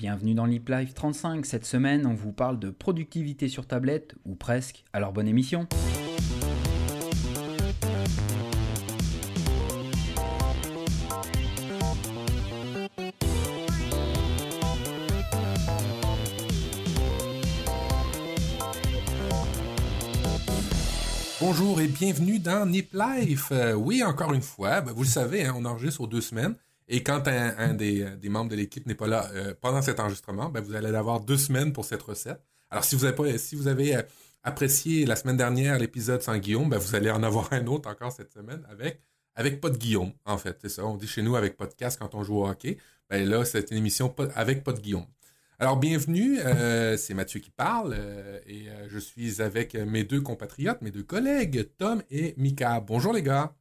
Bienvenue dans Lip Life 35. Cette semaine, on vous parle de productivité sur tablette, ou presque. Alors bonne émission. Bonjour et bienvenue dans Nip Life. Euh, oui, encore une fois, ben, vous le savez, hein, on enregistre aux deux semaines. Et quand un, des, membres de l'équipe n'est pas là euh, pendant cet enregistrement, ben, vous allez avoir deux semaines pour cette recette. Alors, si vous avez, pas, si vous avez euh, apprécié la semaine dernière l'épisode sans Guillaume, ben, vous allez en avoir un autre encore cette semaine avec, avec pas de Guillaume, en fait. C'est ça. On dit chez nous avec podcast quand on joue au hockey. Ben là, c'est une émission avec pas de Guillaume. Alors, bienvenue, euh, c'est Mathieu qui parle et je suis avec mes deux compatriotes, mes deux collègues, Tom et Mika. Bonjour les gars.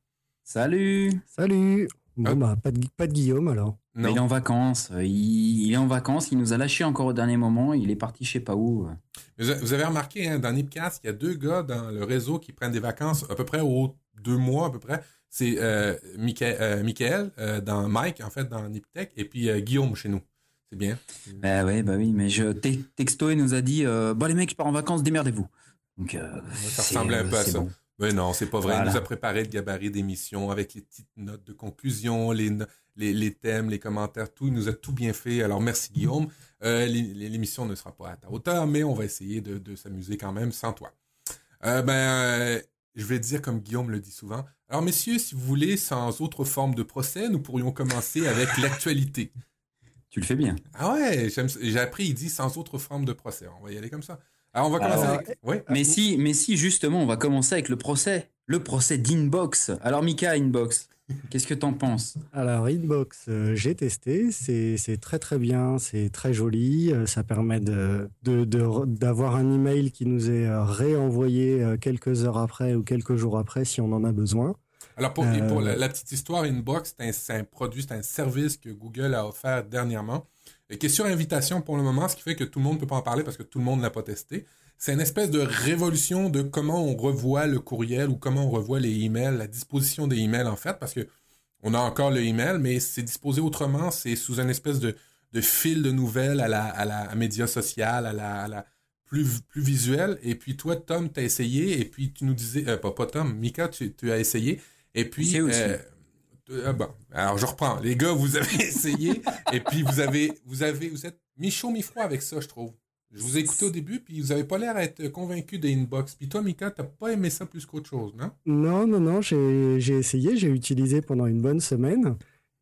Salut. Salut. Bon, ah. bah, pas de, pas de Guillaume alors. il est en vacances. Il, est en vacances. Il nous a lâché encore au dernier moment. Il est parti je sais pas où. Vous avez remarqué, hein, dans Nipcast, il y a deux gars dans le réseau qui prennent des vacances à peu près au deux mois à peu près. C'est euh, Michael, euh, euh, dans Mike, en fait, dans Niptech, et puis Guillaume chez nous. C'est bien. Bah oui, bah oui, mais je, texto, il nous a dit Bon, les mecs, je pars en vacances, démerdez-vous. Donc, ça ressemble un peu à ça. Mais non, c'est pas vrai. Il nous a préparé le gabarit d'émission avec les petites notes de conclusion, les, les, thèmes, les commentaires, tout. Il nous a tout bien fait. Alors, merci Guillaume. Euh, l'émission ne sera pas à ta hauteur, mais on va essayer de, s'amuser quand même sans toi. Euh, ben, euh, je vais dire comme Guillaume le dit souvent. Alors, messieurs, si vous voulez, sans autre forme de procès, nous pourrions commencer avec l'actualité. Tu le fais bien. Ah ouais, j'ai appris, il dit sans autre forme de procès. On va y aller comme ça. Alors, on va commencer avec... Oui? Mais si, mais si, justement, on va commencer avec le procès. Le procès d'Inbox. Alors, Mika, Inbox, qu'est-ce que t'en penses? Alors, Inbox, euh, j'ai testé. C'est très, très bien. C'est très joli. Euh, ça permet d'avoir de, de, un email qui nous est euh, réenvoyé quelques heures après ou quelques jours après si on en a besoin. Alors, pour, pour la, petite histoire, Inbox, c'est un, un, produit, c'est un service que Google a offert dernièrement qui est sur invitation pour le moment, ce qui fait que tout le monde ne peut pas en parler parce que tout le monde ne l'a pas testé. C'est une espèce de révolution de comment on revoit le courriel ou comment on revoit les emails, la disposition des emails en fait, parce que on a encore le email, mais c'est disposé autrement, c'est sous une espèce de, de fil de nouvelles à la, à la média social, à la, à la plus, plus visuel. Et puis toi, Tom, tu as essayé, et puis tu nous disais, euh, pas, pas Tom, Mika, tu, tu as essayé, et puis... Euh, ah bon, alors je reprends. Les gars, vous avez essayé et puis vous avez, vous avez, vous êtes mi-chaud, mi-froid avec ça, je trouve. Je vous ai écouté au début, puis vous avez pas l'air d'être convaincu des inbox. Puis toi, Mika, t'as pas aimé ça plus qu'autre chose, non? Non, non, non, j'ai essayé, j'ai utilisé pendant une bonne semaine.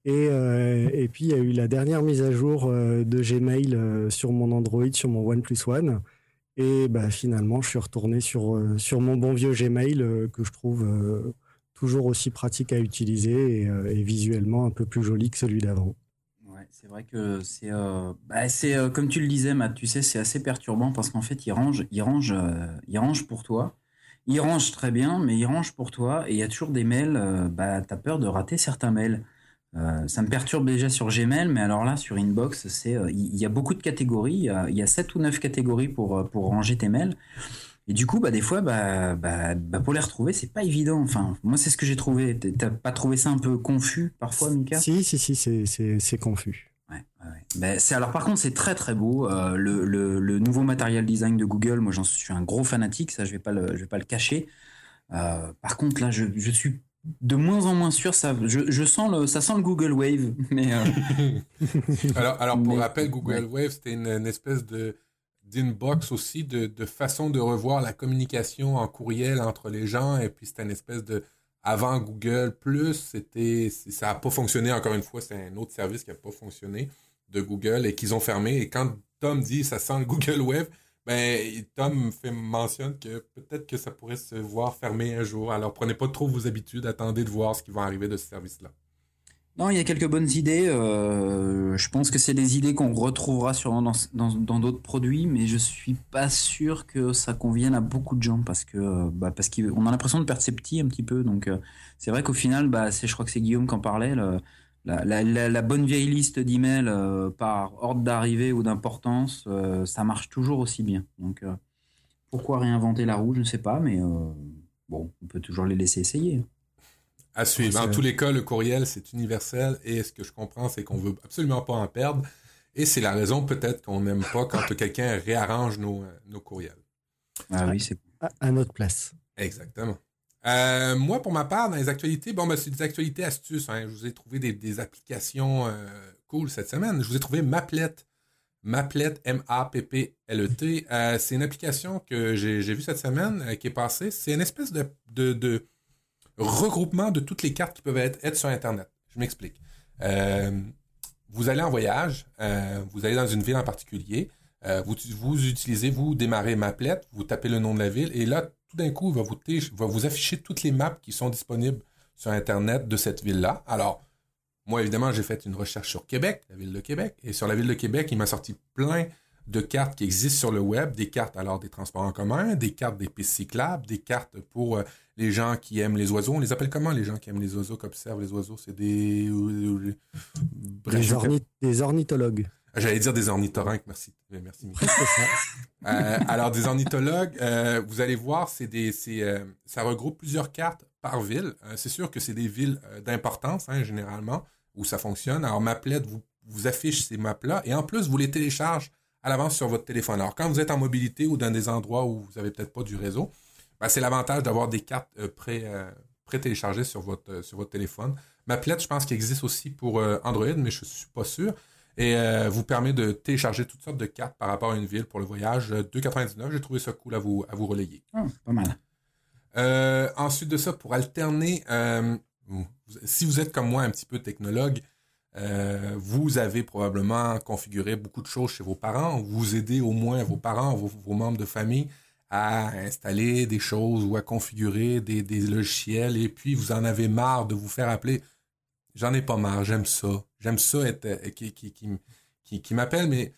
Et, euh, et puis, il y a eu la dernière mise à jour euh, de Gmail euh, sur mon Android, sur mon OnePlus One. Et bah, finalement, je suis retourné sur, sur mon bon vieux Gmail que je trouve toujours aussi pratique à utiliser euh, et, visuellement un peu plus joli que celui d'avant. Ouais, c'est vrai que c'est, euh, bah, c'est euh, comme tu le disais, Matt, tu sais, c'est assez perturbant parce qu'en fait, il range, il range, il range pour toi. Il range très bien, mais il range pour toi et il y a toujours des mails. bah, t'as peur de rater certains mails. ça me perturbe déjà sur Gmail, mais alors là, sur Inbox, c'est, il y, a beaucoup de catégories. Il y a, il y a 7 ou 9 catégories pour, pour ranger tes mails. Et du coup, bah, des fois, bah, bah, bah pour les retrouver, c'est pas évident. Enfin, moi, c'est ce que j'ai trouvé. T'as pas trouvé ça un peu confus parfois, Mika? Si, si, si, c'est confus. Ouais, ouais. C'est alors par contre, c'est très très beau. Euh, le, le, le, nouveau matériel design de Google, moi, j'en suis un gros fanatique. Ça, je vais pas le, je vais pas le cacher. Euh, par contre, là, je, je suis de moins en moins sûr. Ça, je, je sens le, ça sent le Google Wave. Mais euh, alors, alors pour rappel, Google Wave, c'était une, une espèce de d'inbox aussi, de, façon de revoir la communication en courriel entre les gens. Et puis, c'était une espèce de... Avant Google Plus, c'était, ça n'a pas fonctionné. Encore une fois, c'est un autre service qui n'a pas fonctionné de Google et qu'ils ont fermé. Et quand Tom dit ça sent le Google Web, ben, Tom fait mentionne que peut-être que ça pourrait se voir fermer un jour. Alors, prenez pas trop vos habitudes, attendez de voir ce qui va arriver de ce service-là. Non, il y a quelques bonnes idées. Euh, je pense que c'est des idées qu'on retrouvera sûrement dans d'autres produits, mais je suis pas sûr que ça convienne à beaucoup de gens parce que bah, parce qu'on a l'impression de perdre ses petits un petit peu. Donc euh, c'est vrai qu'au final, bah, c'est je crois que c'est Guillaume qui en parlait. la, bonne vieille liste d'emails euh, par ordre d'arrivée ou d'importance, ça marche toujours aussi bien. Donc pourquoi réinventer la roue, je ne sais pas, mais bon, on peut toujours les laisser essayer. À suivre. En tous les cas, le courriel, c'est universel et ce que je comprends, c'est qu'on veut absolument pas en perdre. Et c'est la raison peut-être qu'on n'aime pas quand quelqu'un réarrange nos, nos courriels. Ah oui, c'est à, notre place. Exactement. Euh, moi, pour ma part, dans les actualités, bon, ben, c'est des actualités astuces. Hein. Je vous ai trouvé des, applications euh, cool cette semaine. Je vous ai trouvé Maplet. Maplet, M-A-P-P-L-E-T. Euh, c'est une application que j'ai vue cette semaine qui est passée. C'est une espèce de, de, regroupement de toutes les cartes qui peuvent être, sur Internet. Je m'explique. vous allez en voyage, vous allez dans une ville en particulier, vous, vous utilisez, vous démarrez Maplet, vous tapez le nom de la ville, et là, tout d'un coup, il va vous, afficher toutes les maps qui sont disponibles sur Internet de cette ville-là. Alors, moi, évidemment, j'ai fait une recherche sur Québec, la ville de Québec. Et sur la ville de Québec, il m'a sorti plein de cartes qui existent sur le web, des cartes alors des transports en commun, des cartes des pistes cyclables, des cartes pour euh, les gens qui aiment les oiseaux. On les appelle comment les gens qui aiment les oiseaux, qui observent les oiseaux? C'est des... des ornithologues. J'allais dire des ornithorynques, merci. Merci, euh, alors, des ornithologues, euh, vous allez voir, c'est des, c'est, euh, ça regroupe plusieurs cartes par ville. c'est sûr que c'est des villes d'importance, hein, généralement, où ça fonctionne. Alors, Maplet vous, vous affiche ces maps-là et en plus, vous les télécharge à l'avance sur votre téléphone. Alors, quand vous êtes en mobilité ou dans des endroits où vous n'avez peut-être pas du réseau, ben, c'est l'avantage d'avoir des cartes pré, pré-téléchargées sur votre, sur votre téléphone. Maplet, je pense qu'il existe aussi pour Android, mais je ne suis pas sûr et euh, vous permet de télécharger toutes sortes de cartes par rapport à une ville pour le voyage. 2,99, euh, j'ai trouvé ça cool à vous, à vous relayer. Ah, pas mal. Euh, ensuite de ça, pour alterner, si vous êtes comme moi un petit peu technologue, vous avez probablement configuré beaucoup de choses chez vos parents. Vous aidez au moins vos parents, vos, membres de famille à installer des choses ou à configurer des, logiciels et puis vous en avez marre de vous faire appeler J'en ai pas marre, j'aime ça. J'aime ça être, euh, qui, m'appelle, mais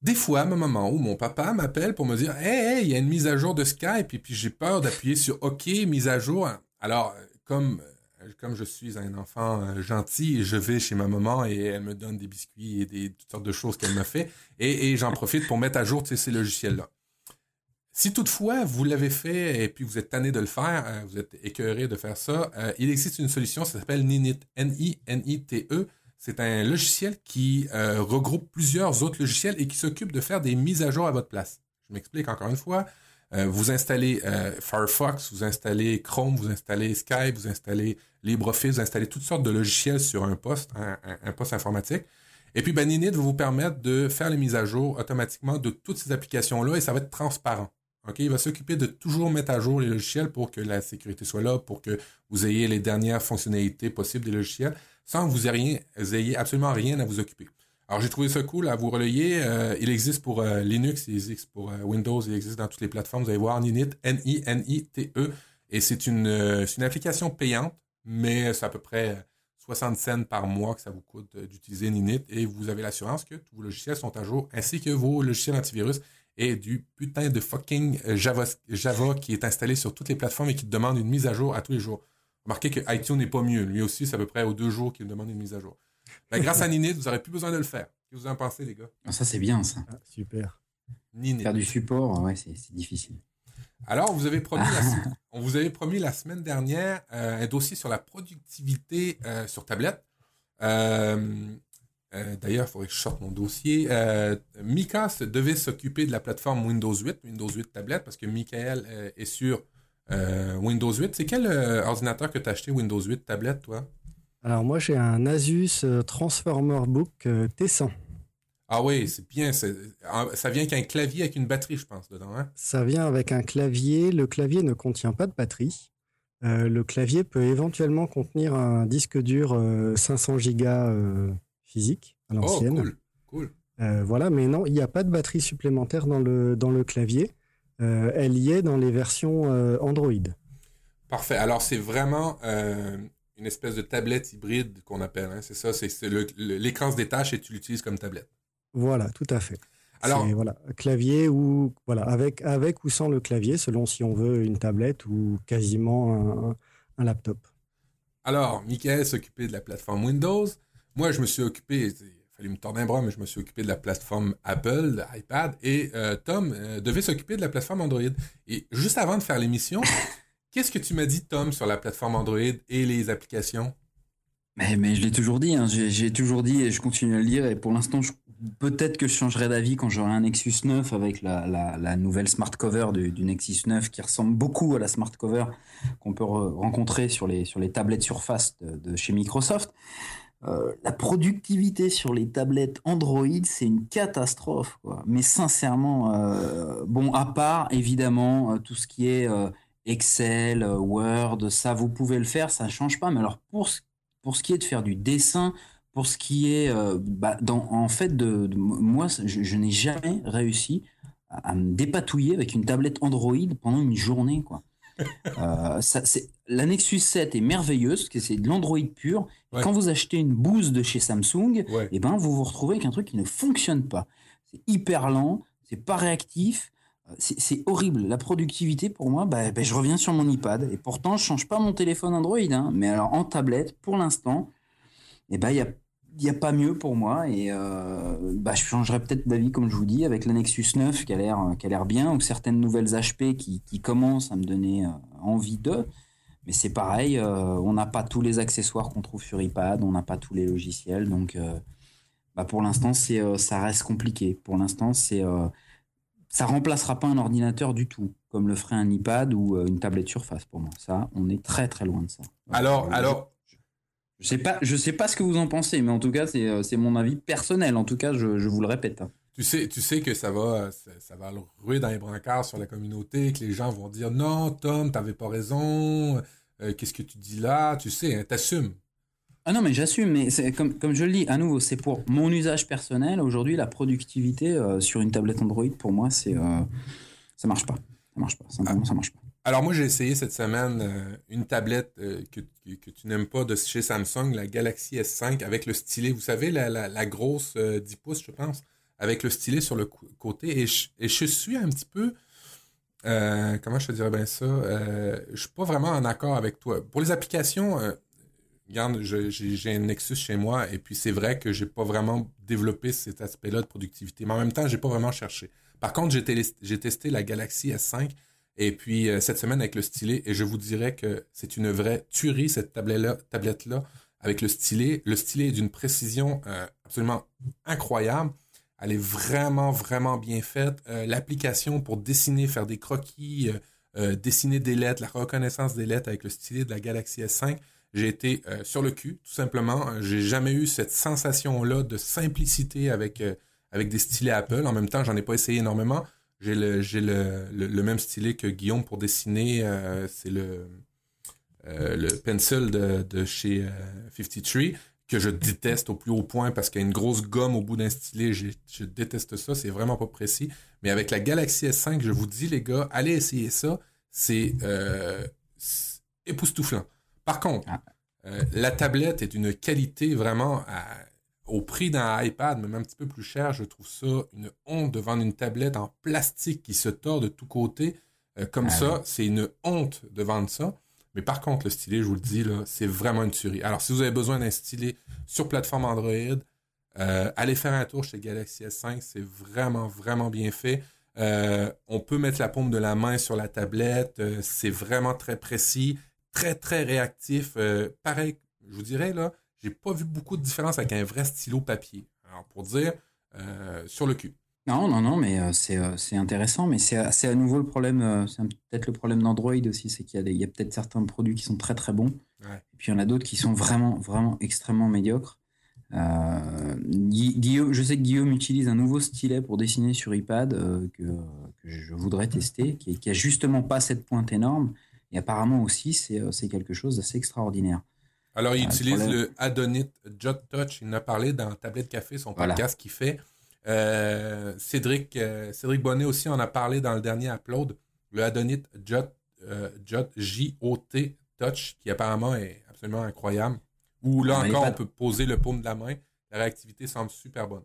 des fois, un moment où mon papa m'appelle pour me dire Hey, hey, il y a une mise à jour de Skype, et puis j'ai peur d'appuyer sur OK, mise à jour. Alors, comme, euh, comme je suis un enfant euh, gentil, je vais chez ma maman et elle me donne des biscuits et des, toutes sortes de choses qu'elle me fait, et, et j'en profite pour mettre à jour ces logiciels-là. Si toutefois vous l'avez fait et puis vous êtes tanné de le faire, euh, vous êtes écœuré de faire ça, euh, il existe une solution, ça s'appelle Ninit, N-I-N-I-T-E. C'est un logiciel qui euh, regroupe plusieurs autres logiciels et qui s'occupe de faire des mises à jour à votre place. Je m'explique encore une fois. vous installez Firefox, vous installez Chrome, vous installez Skype, vous installez LibreOffice, vous installez toutes sortes de logiciels sur un poste, un, poste informatique. Et puis, ben, Ninit va vous permettre de faire les mises à jour automatiquement de toutes ces applications-là et ça va être transparent. Il va s'occuper de toujours mettre à jour les logiciels pour que la sécurité soit là, pour que vous ayez les dernières fonctionnalités possibles des logiciels, sans que vous ayez, absolument rien à vous occuper. Alors j'ai trouvé ça cool à vous relayer. Euh, il existe pour euh, Linux, il existe pour euh, Windows, il existe dans toutes les plateformes. Vous allez voir Ninit, N-I-N-I-T-E. Et c'est une, une application payante, mais c'est à peu près 60 cents par mois que ça vous coûte d'utiliser Ninit. Et vous avez l'assurance que tous vos logiciels sont à jour, ainsi que vos logiciels antivirus et du putain de fucking euh, Java, Java qui est installé sur toutes les plateformes et qui te demande une mise à jour à tous les jours. Remarquez que iTunes n'est pas mieux. Lui aussi, c'est à peu près aux deux jours qu'il demande une mise à jour. Ben, grâce à Ninit, vous n'aurez plus besoin de le faire. Qu'est-ce que vous en pensez, les gars? Ah, ça, c'est bien, ça. Ah, super. Ninit. Faire du support, ouais, c'est difficile. Alors, vous avez promis on vous avait promis la semaine dernière euh, un dossier sur la productivité euh, sur tablette. Euh, d'ailleurs, il faudrait que je sorte mon dossier. Euh, Mika devait s'occuper de la plateforme Windows 8, Windows 8 tablette, parce que Michael euh, est sur Windows 8. C'est quel ordinateur que tu as acheté Windows 8 tablette, toi? Alors moi, j'ai un Asus Transformer Book T100. Ah oui, c'est bien. Ça vient qu'un clavier avec une batterie, je pense, dedans. Hein? Ça vient avec un clavier. Le clavier ne contient pas de batterie. le clavier peut éventuellement contenir un disque dur 500 Go physique à oh, l'ancienne. cool, euh, voilà, mais non, il n'y a pas de batterie supplémentaire dans le, dans le clavier. Euh, elle y est dans les versions euh, Android. Parfait. Alors, c'est vraiment une espèce de tablette hybride qu'on appelle. Hein, c'est ça, c'est l'écran se détache et tu l'utilises comme tablette. Voilà, tout à fait. Alors, voilà, clavier ou voilà, avec, avec ou sans le clavier, selon si on veut une tablette ou quasiment un, un laptop. Alors, Michael s'occupait de la plateforme Windows. Moi, je me suis occupé, il fallait me tordre un bras, mais je me suis occupé de la plateforme Apple, de iPad, et euh, Tom euh, devait s'occuper de la plateforme Android. Et juste avant de faire l'émission, qu'est-ce que tu m'as dit, Tom, sur la plateforme Android et les applications? Mais, mais je l'ai toujours dit, hein, j'ai toujours dit et je continue à le dire. Et pour l'instant, peut-être que je changerai d'avis quand j'aurai un Nexus 9 avec la, la, la nouvelle smart cover du, du, Nexus 9 qui ressemble beaucoup à la smart cover qu'on peut rencontrer sur les, sur les tablettes Surface de, de chez Microsoft. Euh, la productivité sur les tablettes Android, c'est une catastrophe. Mais sincèrement, euh, bon, à part évidemment euh, tout ce qui est Excel, Word, ça vous pouvez le faire, ça change pas. Mais alors pour ce, qui est de faire du dessin, pour ce qui est, bah, en fait, moi, je, n'ai jamais réussi à, à, me dépatouiller avec une tablette Android pendant une journée, quoi. Euh, ça, la Nexus 7 est merveilleuse, parce que c'est de l'Android pur. Quand vous achetez une bouse de chez Samsung, et eh ben, vous vous retrouvez avec un truc qui ne fonctionne pas. C'est hyper lent, c'est pas réactif, euh, c'est horrible. La productivité, pour moi, bah, bah, je reviens sur mon iPad. Et pourtant, je change pas mon téléphone Android. Hein. mais alors, en tablette, pour l'instant, et eh ben, il y a il n'y a pas mieux pour moi et euh, bah, je changerai peut-être d'avis comme je vous dis avec la Nexus 9 qui a l'air qui a l'air bien ou certaines nouvelles HP qui, qui commencent à me donner euh, envie d'eux mais c'est pareil euh, on n'a pas tous les accessoires qu'on trouve sur iPad on n'a pas tous les logiciels donc bah, pour l'instant c'est ça reste compliqué. Pour l'instant c'est ça remplacera pas un ordinateur du tout comme le ferait un iPad ou une tablette Surface pour moi. Ça on est très très loin de ça. Alors alors je sais pas, je sais pas ce que vous en pensez, mais en tout cas, c'est, euh, mon avis personnel. En tout cas, je, vous le répète. Hein. Tu sais, tu sais que ça va, ça, va le ruer dans les brancards sur la communauté, que les gens vont dire non, Tom, t'avais pas raison. Euh, qu'est-ce que tu dis là? Tu sais, hein, t'assumes. Ah non, mais j'assume. Mais c'est comme, comme je le dis, à nouveau, c'est pour mon usage personnel. Aujourd'hui, la productivité euh, sur une tablette Android, pour moi, c'est ça marche pas. Ça marche pas. Simplement, ça marche pas. Alors moi, j'ai essayé cette semaine euh, une tablette euh, que, tu n'aimes pas de chez Samsung, la Galaxy S5 avec le stylet, vous savez, la, la, grosse 10 euh, pouces, je pense, avec le stylet sur le côté. Et je, suis un petit peu... comment je te dirais bien ça? je suis pas vraiment en accord avec toi. Pour les applications, regarde, j'ai un Nexus chez moi et puis c'est vrai que j'ai pas vraiment développé cet aspect-là de productivité. Mais en même temps, j'ai pas vraiment cherché. Par contre, j'ai testé la Galaxy S5 et puis euh, cette semaine avec le stylet, et je vous dirais que c'est une vraie tuerie cette tablette-là, tablette -là, avec le stylet. Le stylet est d'une précision euh, absolument incroyable. Elle est vraiment, vraiment bien faite. Euh, l'application pour dessiner, faire des croquis, dessiner des lettres, la reconnaissance des lettres avec le stylet de la Galaxy S5, j'ai été sur le cul, tout simplement. J'ai jamais eu cette sensation-là de simplicité avec, avec des stylets Apple. En même temps, j'en ai pas essayé énormément. J'ai le, j'ai le, le, même stylet que Guillaume pour dessiner. Euh, c'est le, euh, le pencil de, de chez euh, 53 que je déteste au plus haut point parce qu'il y a une grosse gomme au bout d'un stylet. Je, je déteste ça. C'est vraiment pas précis. Mais avec la Galaxy S5, je vous dis, les gars, allez essayer ça. C'est euh, époustouflant. Par contre, ah. euh, la tablette est d'une qualité vraiment à, au prix d'un iPad, même un petit peu plus cher, je trouve ça une honte de vendre une tablette en plastique qui se tord de tous côtés. Euh, comme ah ça, c'est une honte de vendre ça. Mais par contre, le stylet, je vous le dis, là, c'est vraiment une tuerie. Alors, si vous avez besoin d'un stylet sur plateforme Android, euh, allez faire un tour chez Galaxy S5. C'est vraiment, vraiment bien fait. Euh, on peut mettre la paume de la main sur la tablette. c'est vraiment très précis, très, très réactif. pareil, je vous dirais, là, j'ai pas vu beaucoup de différence avec un vrai stylo papier. Alors, pour dire, euh, sur le cul. Non, non, non, mais euh, euh, c'est intéressant, mais c'est à nouveau le problème, c'est peut-être le problème d'Android aussi, c'est qu'il y a, a peut-être certains produits qui sont très très bons, et puis il y en a d'autres qui sont vraiment, vraiment extrêmement médiocres. Guillaume, je sais que Guillaume utilise un nouveau stylet pour dessiner sur iPad que, que, je voudrais tester, qui, qui a justement pas cette pointe énorme, et apparemment aussi c'est quelque chose d'assez extraordinaire. Alors, il utilise le Adonit Jot Touch. Il en a parlé dans Tablette Café, son podcast qu'il fait. Euh, Cédric, euh, Cédric Bonnet aussi en a parlé dans le dernier upload. Le Adonit Jot, euh, Jot J-O-T Touch, qui apparemment est absolument incroyable. Où là encore, on peut poser le paume de la main. La réactivité semble super bonne.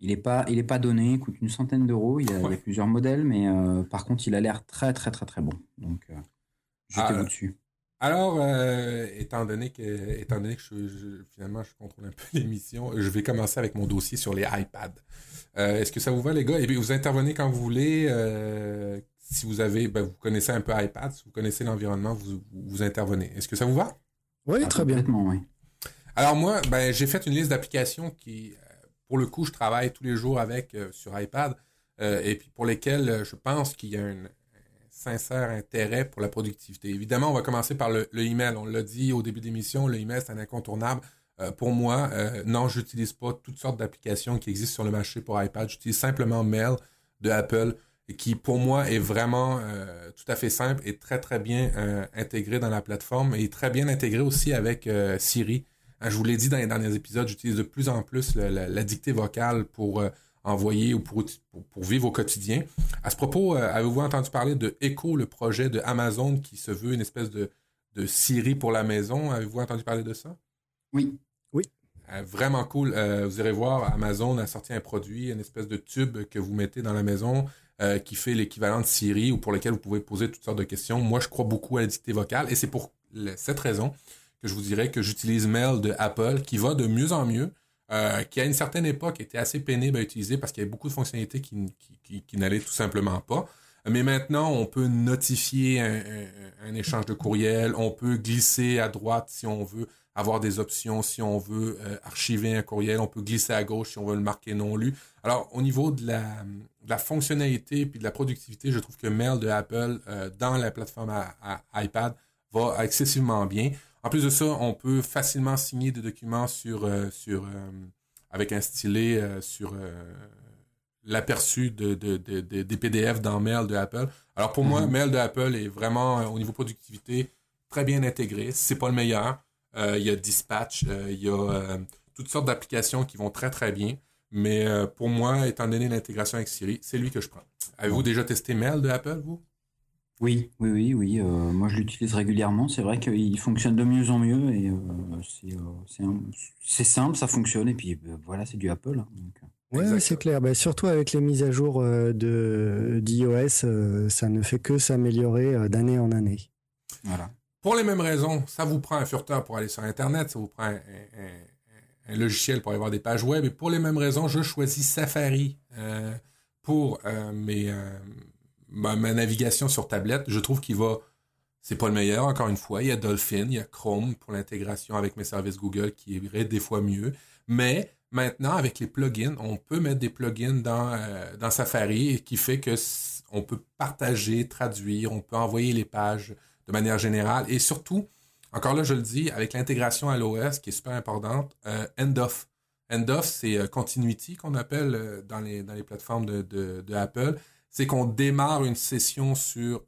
Il n'est pas, il est pas donné, il coûte une centaine d'euros. Il, y a plusieurs modèles, mais par contre, il a l'air très, très, très, très bon. Donc, jetez-vous ah, dessus. Alors, euh, étant donné que, étant donné que je, finalement je contrôle un peu l'émission, je vais commencer avec mon dossier sur les iPads. Euh, est-ce que ça vous va, les gars? Et eh puis, vous intervenez quand vous voulez. Euh, si vous avez, ben, vous connaissez un peu iPad, si vous connaissez l'environnement, vous, vous intervenez. Est-ce que ça vous va? Oui, très bien. Oui. Alors moi, ben, j'ai fait une liste d'applications qui, pour le coup, je travaille tous les jours avec sur iPad et puis pour lesquelles je pense qu'il y a un, sincère intérêt pour la productivité. Évidemment, on va commencer par le, email. On l'a dit au début de l'émission, le email, c'est un incontournable. Euh, pour moi, euh, non, j'utilise pas toutes sortes d'applications qui existent sur le marché pour iPad. J'utilise simplement Mail de Apple, qui pour moi est vraiment euh, tout à fait simple et très très bien intégré dans la plateforme et très bien intégré aussi avec Siri. je vous l'ai dit dans les derniers épisodes, j'utilise de plus en plus la, dictée vocale pour envoyer ou pour, pour, vivre au quotidien. À ce propos, avez-vous entendu parler de Echo, le projet de Amazon qui se veut une espèce de, de Siri pour la maison? Avez-vous entendu parler de ça? Oui. Euh, vraiment cool. Euh, vous irez voir, Amazon a sorti un produit, une espèce de tube que vous mettez dans la maison euh, qui fait l'équivalent de Siri ou pour lequel vous pouvez poser toutes sortes de questions. Moi, je crois beaucoup à la dictée vocale et c'est pour cette raison que je vous dirais que j'utilise Mail de Apple qui va de mieux en mieux, qui à une certaine époque était assez pénible à utiliser parce qu'il y avait beaucoup de fonctionnalités qui, qui, n'allaient tout simplement pas. Mais maintenant, on peut notifier un, échange de courriel, on peut glisser à droite si on veut avoir des options si on veut euh, archiver un courriel, on peut glisser à gauche si on veut le marquer non lu. Alors, au niveau de la, fonctionnalité et de la productivité, je trouve que Mail de Apple euh, dans la plateforme iPad va excessivement bien. En plus de ça, on peut facilement signer des documents sur, euh, sur avec un stylet sur l'aperçu de, des PDF dans Mail de Apple. Alors pour moi, mm-hmm. Mail de Apple est vraiment au niveau productivité très bien intégré. C'est pas le meilleur. Euh, il y a Dispatch, euh, il y a euh, toutes sortes d'applications qui vont très très bien. Mais pour moi, étant donné l'intégration avec Siri, c'est lui que je prends. Avez-vous déjà testé Mail de Apple, vous? Oui, oui, oui, oui. moi, je l'utilise régulièrement. C'est vrai qu'il fonctionne de mieux en mieux et c'est simple, ça fonctionne. Et puis voilà, c'est du Apple. Hein, oui, c'est clair. Bah, surtout avec les mises à jour de d'iOS, ça ne fait que s'améliorer d'année en année. Voilà. Pour les mêmes raisons, ça vous prend un furteur pour aller sur Internet, ça vous prend un, logiciel pour aller voir des pages web. Et pour les mêmes raisons, je choisis Safari euh, pour euh, mes, euh, ma, navigation sur tablette. Je trouve qu'il va... C'est pas le meilleur, encore une fois. Il y a Dolphin, il y a Chrome pour l'intégration avec mes services Google qui irait des fois mieux. Mais maintenant, avec les plugins, on peut mettre des plugins dans, dans Safari qui fait que on peut partager, traduire, on peut envoyer les pages de manière générale. Et surtout, encore là, je le dis, avec l'intégration à l'OS qui est super importante, euh, end-off. End-off, c'est euh, continuity qu'on appelle euh, dans, les, plateformes de, de, Apple. C'est qu'on démarre une session sur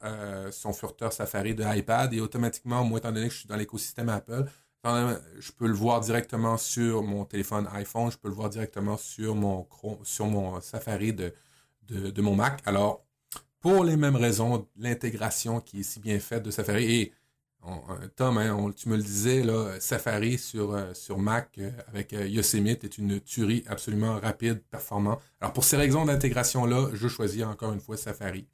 son furteur Safari de iPad et automatiquement, moi, étant donné que je suis dans l'écosystème Apple, je peux le voir directement sur mon téléphone iPhone, je peux le voir directement sur mon, Safari de, de, de mon Mac. Alors, pour les mêmes raisons, l'intégration qui est si bien faite de Safari. Et Tom, hein, tu me le disais, Safari sur, euh, Mac euh, avec euh, Yosemite est une tuerie absolument rapide, performant. Alors pour ces raisons d'intégration-là, je choisis encore une fois Safari.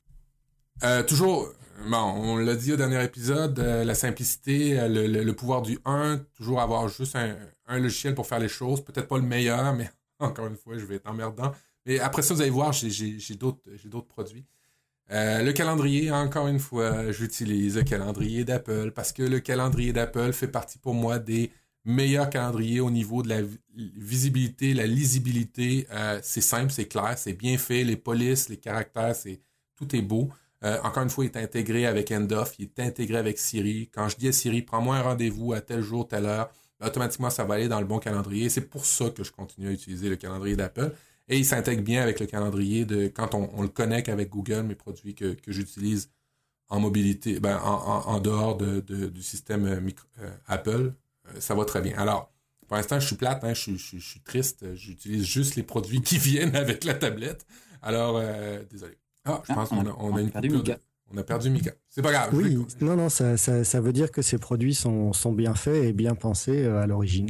toujours, bon, on l'a dit au dernier épisode, la simplicité, le, pouvoir du 1, toujours avoir juste un logiciel pour faire les choses. Peut-être pas le meilleur, mais encore une fois, je vais être emmerdant. Mais après ça, vous allez voir, j'ai d'autres produits. Euh, le calendrier, encore une fois, j'utilise le calendrier d'Apple parce que le calendrier d'Apple fait partie pour moi des meilleurs calendriers au niveau de la visibilité, la lisibilité. Euh, c'est simple, c'est clair, c'est bien fait, les polices, les caractères, c'est tout est beau. Euh, encore une fois, il est intégré avec Endoff, il est intégré avec Siri. Quand je dis à Siri, prends-moi un rendez-vous à tel jour, telle heure, automatiquement, ça va aller dans le bon calendrier. C'est pour ça que je continue à utiliser le calendrier d'Apple. Et il s'intègre bien avec le calendrier de quand on, le connecte avec Google, mes produits que, j'utilise en mobilité, ben, en, dehors de, du système euh, euh, Apple, euh, ça va très bien. Alors, pour l'instant, je suis plate, hein, je, suis triste, j'utilise juste les produits qui viennent avec la tablette. Alors, désolé. Ah, je ah, pense qu'on a, on a, une perdu Mika. on a perdu Mika. C'est pas grave. Oui, non, non, ça, ça, veut dire que ces produits sont, sont bien faits et bien pensés à l'origine.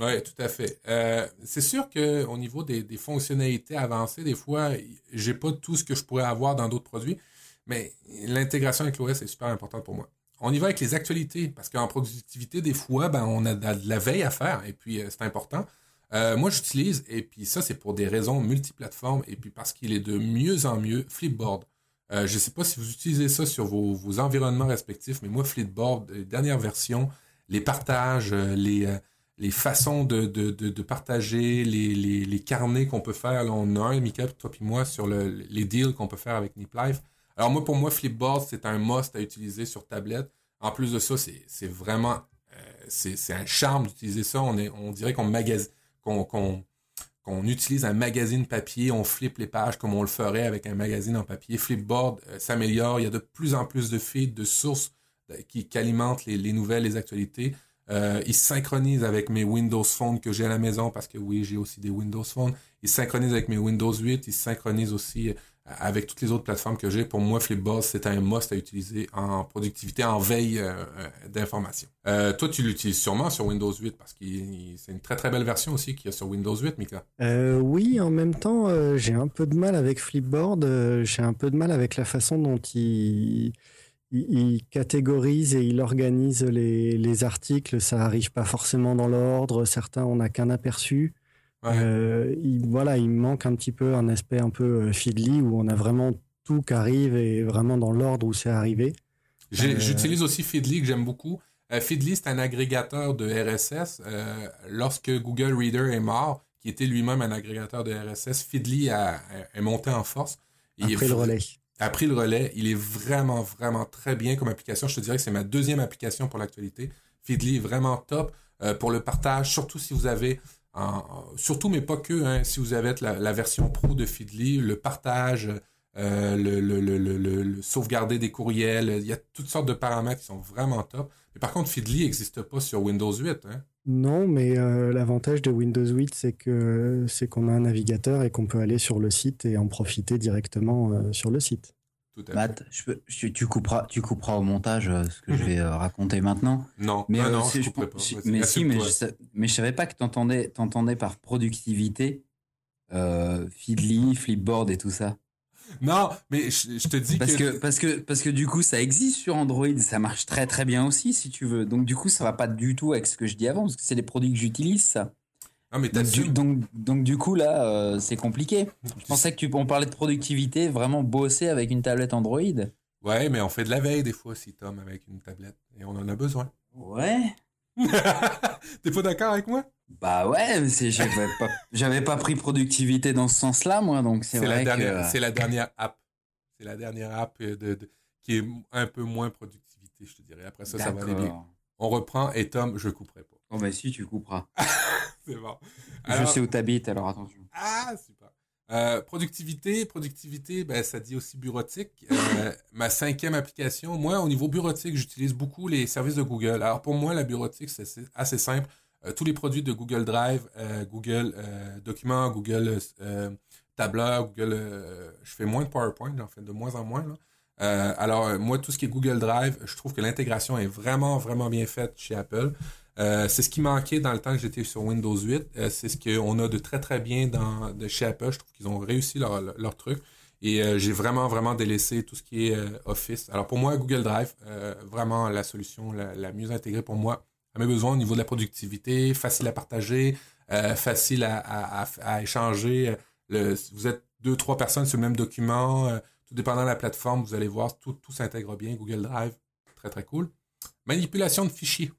Oui, tout à fait. Euh, c'est sûr qu'au niveau des, fonctionnalités avancées, des fois, j'ai pas tout ce que je pourrais avoir dans d'autres produits, mais l'intégration avec l'OS est super importante pour moi. On y va avec les actualités, parce qu'en productivité, des fois, ben, on a de la veille à faire, et puis euh, c'est important. Euh, moi, j'utilise, et puis ça, c'est pour des raisons multiplateformes, et puis parce qu'il est de mieux en mieux, Flipboard. je ne sais pas si vous utilisez ça sur vos, environnements respectifs, mais moi, Flipboard, les dernières versions, les partages, les les façons de, partager, les, carnets qu'on peut faire. Là, on a un, Mika, toi puis moi, sur le, les deals qu'on peut faire avec Nip Life. Alors moi, pour moi, Flipboard, c'est un must à utiliser sur tablette. En plus de ça, c'est vraiment... Euh, c'est un charme d'utiliser ça. On, dirait qu'on utilise un magazine papier, on flippe les pages comme on le ferait avec un magazine en papier. Flipboard euh, s'améliore. Il y a de plus en plus de feeds, de sources euh, qui, alimentent les nouvelles, les actualités. Euh, il synchronise avec mes Windows Phone que j'ai à la maison parce que oui, j'ai aussi des Windows Phone. Il synchronise avec mes Windows 8. Il synchronise aussi euh, avec toutes les autres plateformes que j'ai. Pour moi, Flipboard, c'est un must à utiliser en productivité, en veille euh, d'information. toi, tu l'utilises sûrement sur Windows 8 parce que c'est une très très belle version aussi qu'il y a sur Windows 8, Mika. oui, en même temps, j'ai un peu de mal avec Flipboard. j'ai un peu de mal avec la façon dont il il, catégorise et il organise les, les, articles. Ça arrive pas forcément dans l'ordre. Certains, on n'a qu'un aperçu. Euh, il, voilà, il manque un petit peu un aspect un peu euh, Feedly où on a vraiment tout qui arrive et vraiment dans l'ordre où c'est arrivé. Euh, j'utilise aussi Feedly que j'aime beaucoup. Feedly, c'est un agrégateur de RSS. lorsque Google Reader est mort, qui était lui-même un agrégateur de RSS, Feedly a, est monté en force. Après le relais a pris le relais. Il est vraiment, vraiment très bien comme application. Je te dirais que c'est ma deuxième application pour l'actualité. Feedly est vraiment top euh, pour le partage, surtout si vous avez, surtout mais pas que, hein, si vous avez la, version pro de Feedly, le partage, euh, le, sauvegarder des courriels, il y a toutes sortes de paramètres qui sont vraiment top. Mais par contre, Feedly n'existe pas sur Windows 8. Hein. Non, mais euh, l'avantage de Windows 8, c'est que c'est qu'on a un navigateur et qu'on peut aller sur le site et en profiter directement euh, sur le site. Tout à Matt, je tu, couperas, tu couperas au montage euh, ce que je vais raconter maintenant. Non, mais non, je, je pas. mais si, mais je, mais je savais pas que tu entendais par productivité Feedly, Flipboard et tout ça. Non, mais je, te dis parce que... parce que parce que du coup ça existe sur Android, ça marche très très bien aussi si tu veux. Donc du coup ça va pas du tout avec ce que je dis avant parce que c'est des produits que j'utilise ça. Ah, mais donc, du, donc, donc, du coup là euh, c'est compliqué. Je pensais que tu on parlait de productivité, vraiment bosser avec une tablette Android. Ouais, mais on fait de la veille des fois aussi Tom avec une tablette et on en a besoin. Ouais. T'es pas d'accord avec moi? Bah ouais, j'avais pas, j'avais pas pris productivité dans ce sens-là, moi, donc c'est vrai la dernière, C'est la dernière app. C'est la dernière app de, qui est un peu moins productivité, je te dirais. Après ça, ça va aller bien. On reprend et Tom, je couperai pas. Oh bah si, tu couperas. c'est bon. je sais où t'habites, alors attention. Ah, super. Euh, productivité, productivité, ben, ça dit aussi bureautique. Euh, ma cinquième application, moi, au niveau bureautique, j'utilise beaucoup les services de Google. Alors, pour moi, la bureautique, c'est assez simple. Euh, tous les produits de Google Drive, Google Documents, Google Tableur, Google... je fais moins de PowerPoint, j'en fais de moins en moins. alors, moi, tout ce qui est Google Drive, je trouve que l'intégration est vraiment, vraiment bien faite chez Apple. Euh, c'est ce qui manquait dans le temps que j'étais sur Windows 8. Euh, c'est ce qu'on a de très très bien dans, de chez Apple. Je trouve qu'ils ont réussi leur, leur, truc. Et euh, j'ai vraiment vraiment délaissé tout ce qui est Office. Alors pour moi, Google Drive, vraiment la solution la, mieux intégrée pour moi à mes besoins au niveau de la productivité, facile à partager, facile à, à, à, échanger. Le, vous êtes deux, trois personnes sur le même document. tout dépendant de la plateforme, vous allez voir, tout, tout s'intègre bien. Google Drive, très très cool. Manipulation de fichiers.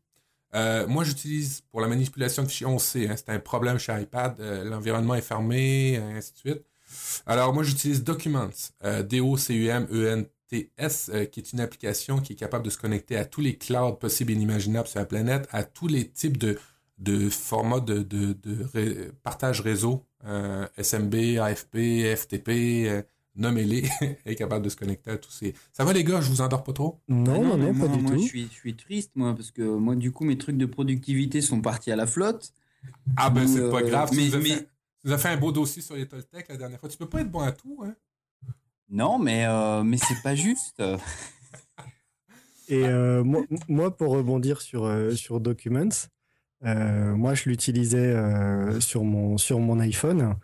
Euh, moi, j'utilise pour la manipulation de fichiers, on sait, hein, c'est un problème chez iPad, euh, l'environnement est fermé, ainsi de suite. Alors, moi, j'utilise Documents, euh, D-O-C-U-M-E-N-T-S, qui est une application qui est capable de se connecter à tous les clouds possibles et inimaginables sur la planète, à tous les types de, de formats de, de partage réseau, SMB, AFP, FTP, nommez-les, est capable de se connecter à tous ces. Ça va les gars, je vous endors pas trop? Non, non, non, pas du tout. Je suis, je suis triste moi parce que moi du coup mes trucs de productivité sont partis à la flotte. Ah ben c'est pas euh, grave. Mais, tu, nous mais... Fait, fait un beau dossier sur les Toltec la dernière fois. Tu peux pas être bon à tout, hein? Non, mais euh, mais c'est pas juste. Et euh, moi, moi, pour rebondir sur sur Documents, moi je l'utilisais sur mon sur mon iPhone.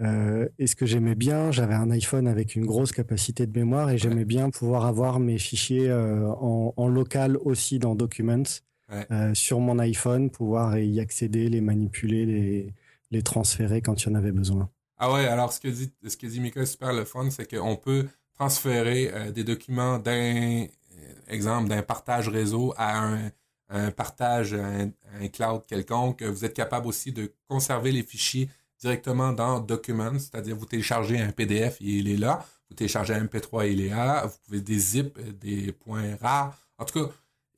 Euh, et ce que j'aimais bien, j'avais un iPhone avec une grosse capacité de mémoire et j'aimais bien pouvoir avoir mes fichiers euh, en, local aussi dans Documents euh, sur mon iPhone, pouvoir y accéder, les manipuler, les, les transférer quand il y en avait besoin. Ah ouais, alors ce que dit, ce que dit Mika, super le fun, c'est qu'on peut transférer des documents d'un exemple d'un partage réseau à un un partage, un, un, cloud quelconque. Vous êtes capable aussi de conserver les fichiers directement dans Documents, c'est-à-dire vous téléchargez un PDF, il est là. Vous téléchargez un MP3, il est là. Vous pouvez des zip, des points rares. En tout cas,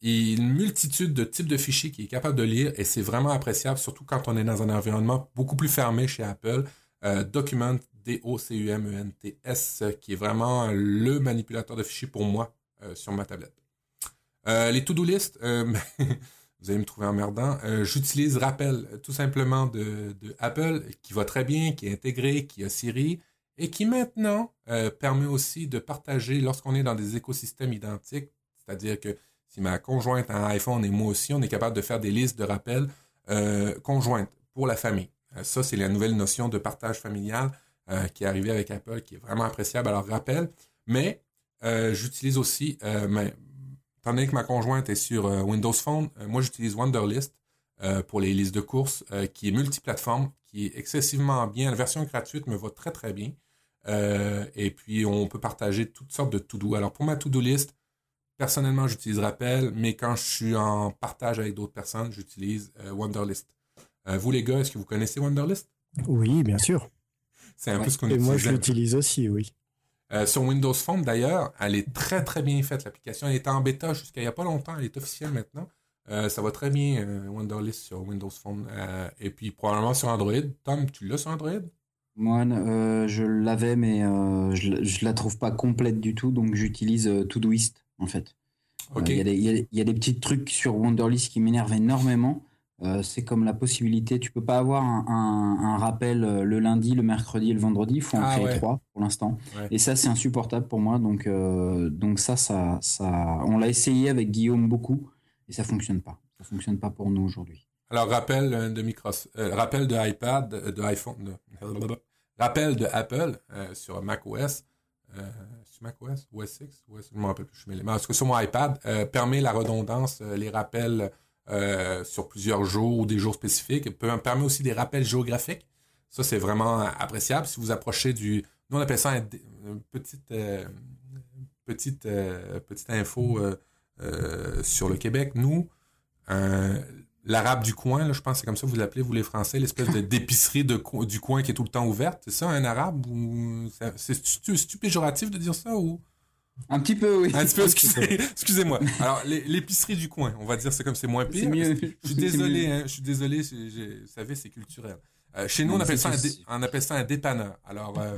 il y a une multitude de types de fichiers qui est capable de lire et c'est vraiment appréciable, surtout quand on est dans un environnement beaucoup plus fermé chez Apple. Euh, Document, D-O-C-U-M-E-N-T-S, qui est vraiment le manipulateur de fichiers pour moi euh, sur ma tablette. Euh, les to-do list, vous allez me trouver emmerdant. J'utilise Rappel, tout simplement de, Apple, qui va très bien, qui est intégré, qui a Siri et qui maintenant permet aussi de partager lorsqu'on est dans des écosystèmes identiques, c'est-à-dire que si ma conjointe a un iPhone et moi aussi, on est capable de faire des listes de rappels euh, conjointes pour la famille. Euh, ça, c'est la nouvelle notion de partage familial euh, qui est arrivée avec Apple, qui est vraiment appréciable. Alors, rappel, mais j'utilise aussi, étant donné que ma conjointe est sur Windows Phone, moi, j'utilise Wonderlist pour les listes de courses, qui est multiplateforme, qui est excessivement bien. La version gratuite me va très, très bien. et puis, on peut partager toutes sortes de to-do. Alors, pour ma to-do list, Personnellement, j'utilise Rappel, mais quand je suis en partage avec d'autres personnes, j'utilise euh, Wonderlist. Euh, vous, les gars, est-ce que vous connaissez Wonderlist? Oui, bien sûr. C'est un peu ce qu'on utilise. Et moi, je l'utilise aussi, oui. Euh, sur Windows Phone, d'ailleurs, elle est très, très bien faite, l'application. Elle était en bêta jusqu'à il n'y a pas longtemps. Elle est officielle maintenant. ça va très bien, Wonderlist sur Windows Phone. et puis, probablement sur Android. Tom, tu l'as sur Android? Moi, je l'avais, mais je, ne la trouve pas complète du tout, donc j'utilise Todoist en fait. Il y, a des petits trucs sur Wonderlist qui m'énervent énormément. Euh, c'est comme la possibilité, tu peux pas avoir un, rappel euh, le lundi, le mercredi et le vendredi. Il faut en ah créer trois pour l'instant. Et ça, c'est insupportable pour moi. Donc, euh, donc ça, ça, ça, on l'a essayé avec Guillaume beaucoup et ça fonctionne pas. Ça fonctionne pas pour nous aujourd'hui. Alors, rappel de Microsoft, rappel de iPad, de iPhone, rappel de Apple sur macOS sur macOS, OS X, OS, je me rappelle plus, je suis Mais en tout cas, sur mon iPad, permet la redondance, les rappels euh, sur plusieurs jours ou des jours spécifiques. Peut, permet aussi des rappels géographiques. Ça, c'est vraiment appréciable. Si vous approchez du... Nous, on appelle ça une petite, petite, petite info sur le Québec. Nous, l'arabe du coin, je pense que c'est comme ça que vous l'appelez, vous les Français, l'espèce d'épicerie du coin qui est tout le temps ouverte. C'est ça, un arabe? Ou c'est péjoratif de dire ça un petit peu, oui. Un petit peu, excusez, moi Alors, l'épicerie du coin, on va dire, c'est comme c'est moins pire. Mieux, je suis désolé, hein, je suis désolé, vous savez, c'est culturel. Euh, chez nous, on appelle, ça un on appelle ça un dépanneur. Alors, euh,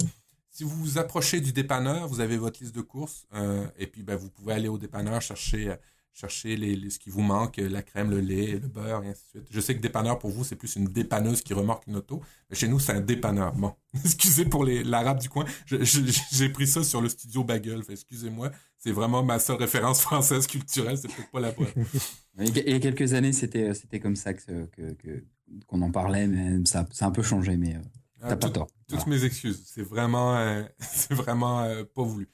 si vous vous approchez du dépanneur, vous avez votre liste de courses, euh, et puis ben, vous pouvez aller au dépanneur chercher chercher les, ce qui vous manque, la crème, le lait, le beurre, et ainsi de suite. Je sais que dépanneur, pour vous, c'est plus une dépanneuse qui remorque une auto. Mais chez nous, c'est un dépanneur. Bon, excusez pour l'arabe du coin. J'ai pris ça sur le studio Bagel. Excusez-moi, c'est vraiment ma seule référence française culturelle. C'est peut-être pas la bonne. Il y a quelques années, c'était c'était comme ça que qu'on en parlait, mais ça, ça a un peu changé. Mais euh, t'as ah, pas tort. Toutes mes excuses. C'est vraiment, euh, c'est vraiment euh, pas voulu.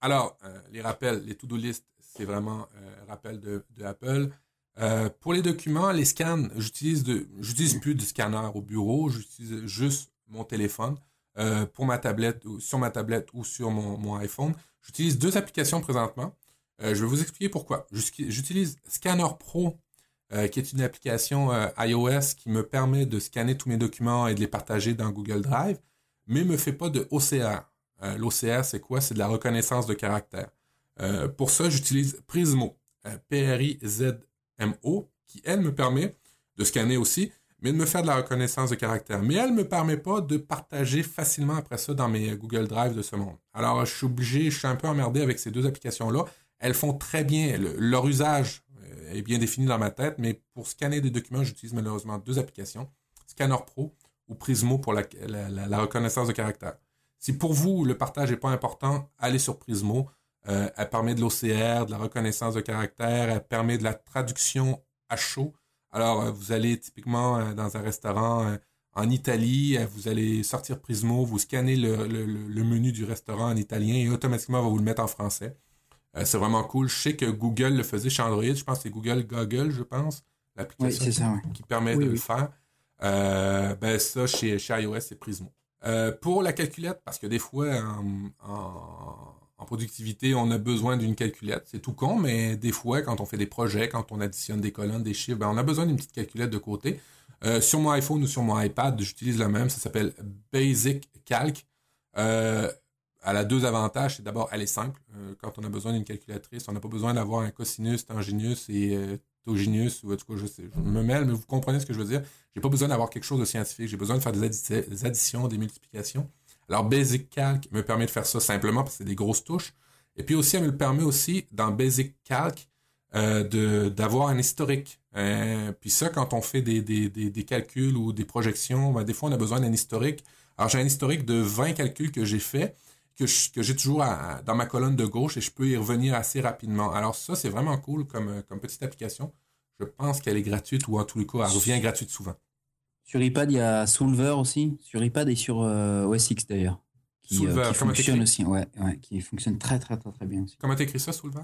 alors, les rappels, les to-do list, c'est vraiment euh, rappel de, Apple. Euh, pour les documents, les scans, j'utilise j'utilise plus de scanner au bureau, j'utilise juste mon téléphone euh, pour ma tablette, ou sur ma tablette ou sur mon, iPhone. J'utilise deux applications présentement. je vais vous expliquer pourquoi. J'utilise Scanner Pro, qui est une application iOS qui me permet de scanner tous mes documents et de les partager dans Google Drive, mais me fait pas de OCR. L'OCR, c'est quoi? C'est de la reconnaissance de caractère. Euh, pour ça, j'utilise Prismo, euh, P-R-I-Z-M-O, qui, elle, me permet de scanner aussi, mais de me faire de la reconnaissance de caractère. Mais elle ne me permet pas de partager facilement après ça dans mes Google Drive de ce monde. Alors, je suis obligé, je suis un peu emmerdé avec ces deux applications-là. Elles font très bien, leur usage euh, est bien défini dans ma tête, mais pour scanner des documents, j'utilise malheureusement deux applications, Scanner Pro ou Prismo pour la, la reconnaissance de caractère. Si pour vous, le partage n'est pas important, allez sur Prismo. Euh, elle permet de l'OCR, de la reconnaissance de caractère, elle permet de la traduction à chaud. Alors, euh, vous allez typiquement euh, dans un restaurant en Italie, vous allez sortir Prismo, vous scannez le, menu du restaurant en italien et automatiquement, va vous le mettre en français. c'est vraiment cool. Je sais que Google le faisait chez Android. Je pense que c'est Google Google, je pense, l'application qui, permet de le faire. ben ça, chez, chez iOS, c'est Prismo. pour la calculette, parce que des fois, en en productivité, on a besoin d'une calculette. C'est tout con, mais des fois, quand on fait des projets, quand on additionne des colonnes, des chiffres, ben, on a besoin d'une petite calculette de côté. Euh, sur mon iPhone ou sur mon iPad, j'utilise le même. Ça s'appelle Basic Calc. Euh, elle a deux avantages. D'abord, elle est simple. Euh, quand on a besoin d'une calculatrice, on n'a pas besoin d'avoir un cosinus, tanginius et euh, toginus, ou en tout je me mêle, mais vous comprenez ce que je veux dire. J'ai pas besoin d'avoir quelque chose de scientifique. J'ai besoin de faire des, additions, des multiplications. Alors, Basic Calc me permet de faire ça simplement parce que c'est des grosses touches. Et puis aussi, elle me permet aussi, dans Basic Calc, euh, de d'avoir un historique. Euh, puis ça, quand on fait des, des, calculs ou des projections, ben, des fois, on a besoin d'un historique. Alors, j'ai un historique de 20 calculs que j'ai fait que, j'ai toujours dans ma colonne de gauche et je peux y revenir assez rapidement. Alors ça, c'est vraiment cool comme, comme petite application. Je pense qu'elle est gratuite ou en les cas, elle revient gratuite souvent. Sur iPad, il y a Solver aussi. Sur iPad et sur euh, OS X d'ailleurs. Qui, euh, qui fonctionne aussi, ouais, ouais, qui fonctionne très très très très bien aussi. Comment t'écris ça, Solver?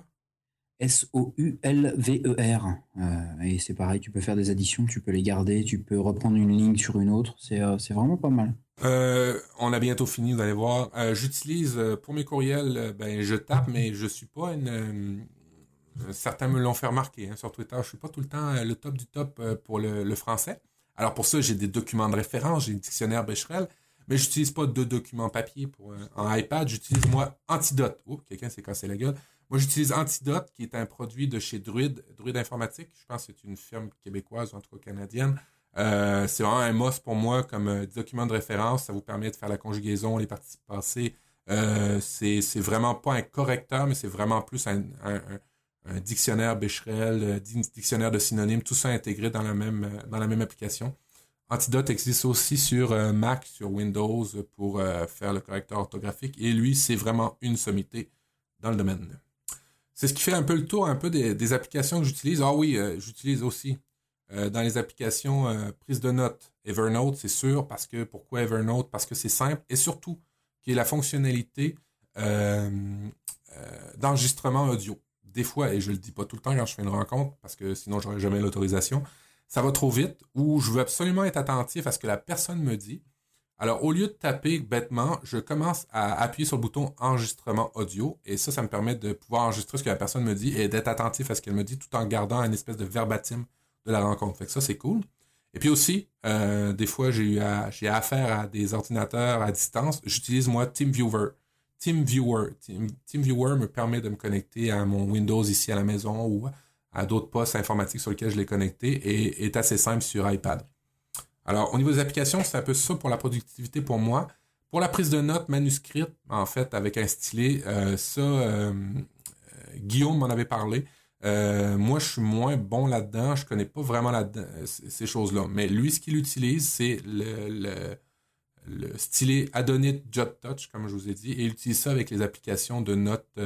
S-O-U-L-V-E-R. Euh, et c'est pareil, tu peux faire des additions, tu peux les garder, tu peux reprendre une ligne sur une autre. C'est euh, vraiment pas mal. Euh, on a bientôt fini, vous allez voir. J'utilise pour mes courriels, ben, je tape, mais je suis pas une. certains me l'ont fait remarquer hein, sur Twitter. Je suis pas tout le temps le top du top pour le, français. Alors pour ça, j'ai des documents de référence, j'ai un dictionnaire Becherel, mais j'utilise pas de documents papier pour en iPad. J'utilise moi Antidote. Oups, quelqu'un s'est cassé la gueule. Moi, j'utilise Antidote, qui est un produit de chez Druid, Druid Informatique. Je pense que c'est une firme québécoise, ou en tout cas canadienne. Euh, c'est un must pour moi comme euh, document de référence. Ça vous permet de faire la conjugaison, les. Euh, c'est, c'est vraiment pas un correcteur, mais c'est vraiment plus un, dictionnaire Becherel, dictionnaire de synonymes, tout ça intégré dans la même, même application. Antidote existe aussi sur Mac, sur Windows pour faire le correcteur orthographique. Et lui, c'est vraiment une sommité dans le domaine. C'est ce qui fait un peu le tour un des, applications que j'utilise. Ah oui, euh, j'utilise aussi euh, dans les applications euh, prise de notes Evernote, c'est sûr, parce que pourquoi Evernote? Parce que c'est simple et surtout qu'il y a la fonctionnalité d'enregistrement audio. Des fois, et je le dis pas tout le temps quand je fais une rencontre, parce que sinon j'aurais jamais l'autorisation, ça va trop vite, ou je veux absolument être attentif à ce que la personne me dit. Alors, au lieu de taper bêtement, je commence à appuyer sur le bouton enregistrement audio et ça, ça me permet de pouvoir enregistrer ce que la personne me dit et d'être attentif à ce qu'elle me dit tout en gardant une espèce de verbatim de la rencontre. Fait que ça, c'est cool. Et puis aussi, euh, des fois, j'ai j'ai affaire à des ordinateurs à distance. J'utilise moi TeamViewer. TeamViewer. TeamViewer me permet de me connecter à mon Windows ici à la maison ou à d'autres postes informatiques sur lesquels je l'ai connecté et est assez simple sur iPad. Alors, au niveau des applications, c'est un peu ça pour la productivité pour moi. Pour la prise de notes manuscrite, en fait, avec un stylet, euh, ça, euh, Guillaume m'en avait parlé. Euh, moi, je suis moins bon là-dedans. Je connais pas vraiment ces choses-là. Mais lui, ce qu'il utilise, c'est le, stylet Adonit Jot Touch, comme je vous ai dit, et il utilise ça avec les applications de notes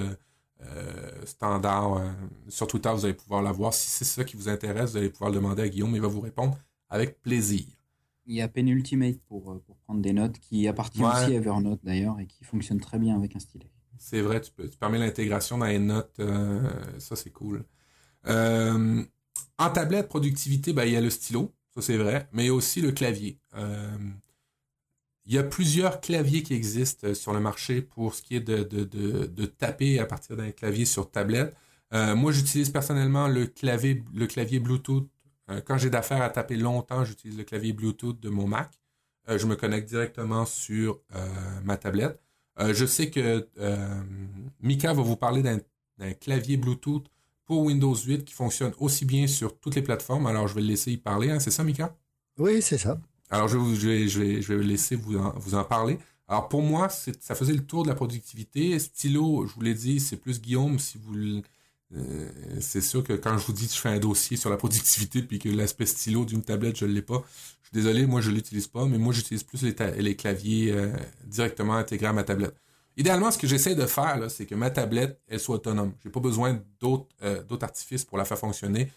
standard. sur Twitter, vous allez pouvoir la voir. Si c'est ça qui vous intéresse, vous allez pouvoir le demander à Guillaume. Il va vous répondre avec plaisir. Il y a Penultimate pour, euh, pour prendre des notes, qui appartient aussi à Evernote d'ailleurs, et qui fonctionne très bien avec un stylet. C'est vrai, tu, peux, tu permets l'intégration dans les notes, euh, ça c'est cool. Euh, en tablette productivité, ben, il y a le stylo, ça c'est vrai, mais il y a aussi le clavier. Il y a plusieurs claviers qui existent sur le marché pour ce qui est de, de, de, taper à partir d'un clavier sur tablette. moi, j'utilise personnellement le clavier, le clavier Bluetooth euh, quand j'ai d'affaires à taper longtemps, j'utilise le clavier Bluetooth de mon Mac. Euh, je me connecte directement sur euh, ma tablette. je sais que Mika va vous parler d'un clavier Bluetooth pour Windows 8 qui fonctionne aussi bien sur toutes les plateformes. Alors, je vais le laisser y parler. Hein. C'est ça, Mika? Oui, c'est ça. Alors, je, vais, laisser vous en, vous en parler. Alors, pour moi, ça faisait le tour de la productivité. Stylo, je vous l'ai dit, c'est plus Guillaume si vous euh, c'est sûr que quand je vous dis que je fais un dossier sur la productivité puis que l'aspect stylo d'une tablette, je ne l'ai pas, je suis désolé, moi je ne l'utilise pas, mais moi j'utilise plus les, claviers euh, directement intégrés à ma tablette. Idéalement, ce que j'essaie de faire, c'est que ma tablette, elle soit autonome. J'ai pas besoin d'autres euh, artifices pour la faire fonctionner.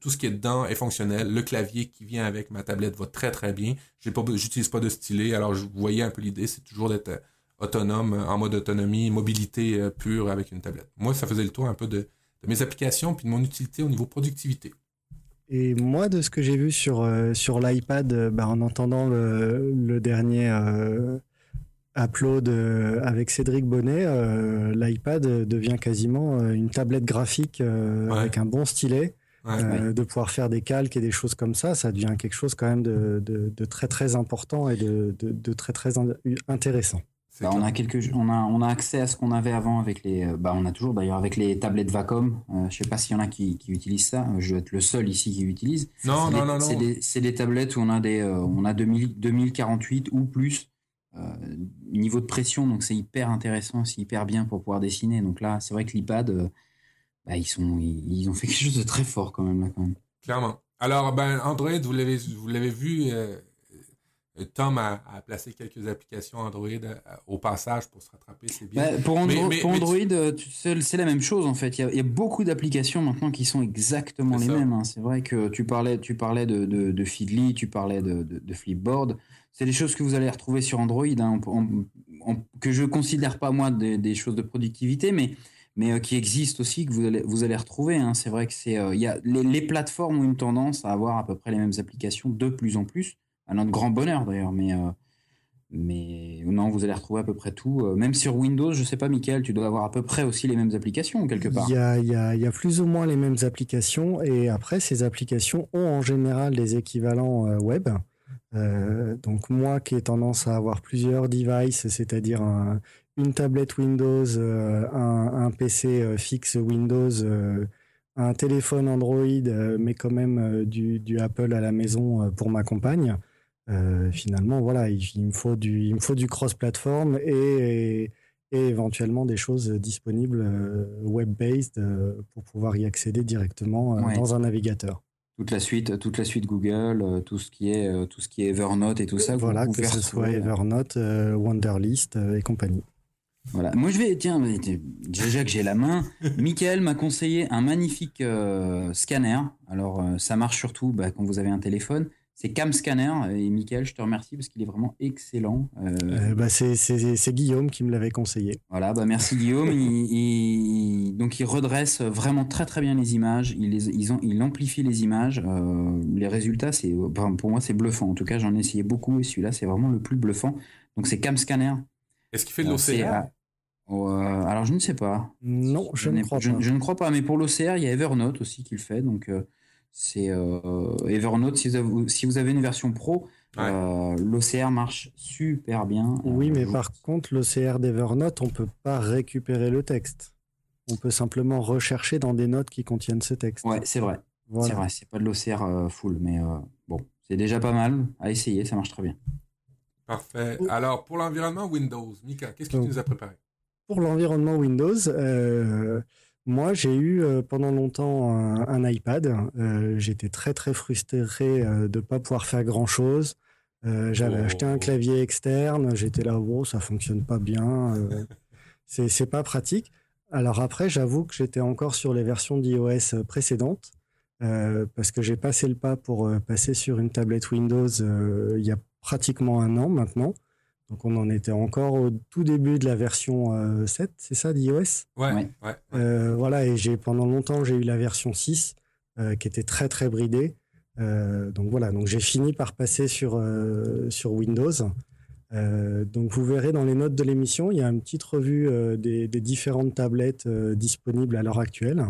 Tout ce qui est dedans est fonctionnel. Le clavier qui vient avec ma tablette va très très bien. J'ai pas, j'utilise pas de stylet. Alors, vous voyez un peu l'idée, c'est toujours d'être autonome, en mode autonomie, mobilité pure avec une tablette. Moi, ça faisait le tour un peu de, de mes applications puis de mon utilité au niveau productivité. Et moi, de ce que j'ai vu sur, euh, sur l'iPad, euh, bah, en entendant le, le dernier, euh, Upload avec Cédric Bonnet, l'iPad devient quasiment une tablette graphique avec un bon stylet. De pouvoir faire des calques et des choses comme ça, ça devient quelque chose quand même de, de, très très important et de, de très très intéressant. Bah, on a quelques, on a, on a accès à ce qu'on avait avant avec les, euh, bah, on a toujours d'ailleurs avec les tablettes Vacom. Euh, je sais pas s'il y en a qui, qui, utilisent ça. Je vais être le seul ici qui utilise. Non, non, non, non. C'est des, tablettes où on a des, euh, on a 2000, 2048 ou plus niveau de pression. Donc c'est hyper intéressant, c'est hyper bien pour pouvoir dessiner. Donc là, c'est vrai que l'iPad, bah, ils sont, ils, ont fait quelque chose de très fort quand même là quand même. Clairement. Alors, ben Android, vous l'avez, vous l'avez vu Tom a, placé quelques applications Android euh, au passage pour se rattraper, c'est bien. Bah, pour, Android, euh, c'est la même chose en fait. Il y a, beaucoup d'applications maintenant qui sont exactement les mêmes. Hein. C'est vrai que tu parlais, tu parlais de, de, Feedly, tu parlais de, de Flipboard. C'est des choses que vous allez retrouver sur Android, hein, que je considère pas moi des, choses de productivité, mais mais euh, qui existent aussi, que vous allez, vous allez retrouver. Hein. C'est vrai que c'est, il y a, les, plateformes ont une tendance à avoir à peu près les mêmes applications de plus en plus à notre grand bonheur d'ailleurs. Mais, euh, mais non, vous allez retrouver à peu près tout. Euh, même sur Windows, je sais pas, Michael, tu dois avoir à peu près aussi les mêmes applications quelque part. Il y a, y a, y a plus ou moins les mêmes applications et après, ces applications ont en général des équivalents euh, web. donc moi qui ai tendance à avoir plusieurs devices, c'est-à-dire une tablette Windows, un, un, PC fixe Windows, un téléphone Android, mais quand même du, du, Apple à la maison pour ma compagne. Euh, finalement, voilà, il, me faut du, il me faut du cross-platform et, et, éventuellement des choses disponibles euh, web-based euh, pour pouvoir y accéder directement dans un navigateur. Toute la suite, toute la suite Google, tout ce qui est, tout ce qui est Evernote et tout ça. Voilà, que ce soit Evernote, Wonderlist et compagnie. Voilà. Moi, je vais, tiens, déjà que j'ai la main, Michael m'a conseillé un magnifique scanner. Alors, ça marche surtout bah, quand vous avez un téléphone c'est Cam Scanner. Et Michael, je te remercie parce qu'il est vraiment excellent. Euh, euh, bah, c'est Guillaume qui me l'avait conseillé. Voilà, bah merci Guillaume. il, donc il redresse vraiment très très bien les images. Il, les, ils ont, il amplifie les images. Euh, les résultats, c'est pour moi c'est bluffant. En tout cas, j'en ai essayé beaucoup et celui-là c'est vraiment le plus bluffant. Donc c'est Cam Scanner. Est-ce qu'il fait de l'OCR Alors je ne sais pas. Non, je, ne crois pas. Je, ne crois pas. Mais pour l'OCR, il y a Evernote aussi qui le fait. Donc c'est euh, Evernote. Si vous, avez, une version pro, euh, l'OCR marche super bien. Oui, mais par contre, l'OCR d'Evernote, on peut pas récupérer le texte. On peut simplement rechercher dans des notes qui contiennent ce texte. Ouais, c'est vrai. C'est vrai, c'est pas de l'OCR euh, full, mais bon, c'est déjà pas mal à essayer, ça marche très bien. Parfait. Alors, pour l'environnement Windows, Mika, qu'est-ce que tu nous as préparé? Pour l'environnement Windows, moi, j'ai eu euh, pendant longtemps un, iPad. Euh, j'étais très très frustré euh, de ne pas pouvoir faire grand chose. J'avais acheté un oh. clavier externe. J'étais là, oh, ça fonctionne pas bien. c'est pas pratique. Alors après, j'avoue que j'étais encore sur les versions d'iOS précédentes parce que j'ai passé le pas pour passer sur une tablette Windows il y a pratiquement un an maintenant. Donc on en était encore au tout début de la version 7, euh, c'est ça, d'iOS? Ouais, ouais. Euh, voilà, et j'ai pendant longtemps, j'ai eu la version 6 euh, qui était très très bridée. donc voilà, donc j'ai fini par passer sur, sur Windows. donc vous verrez dans les notes de l'émission, il y a une petite revue des, des, différentes tablettes disponibles à l'heure actuelle.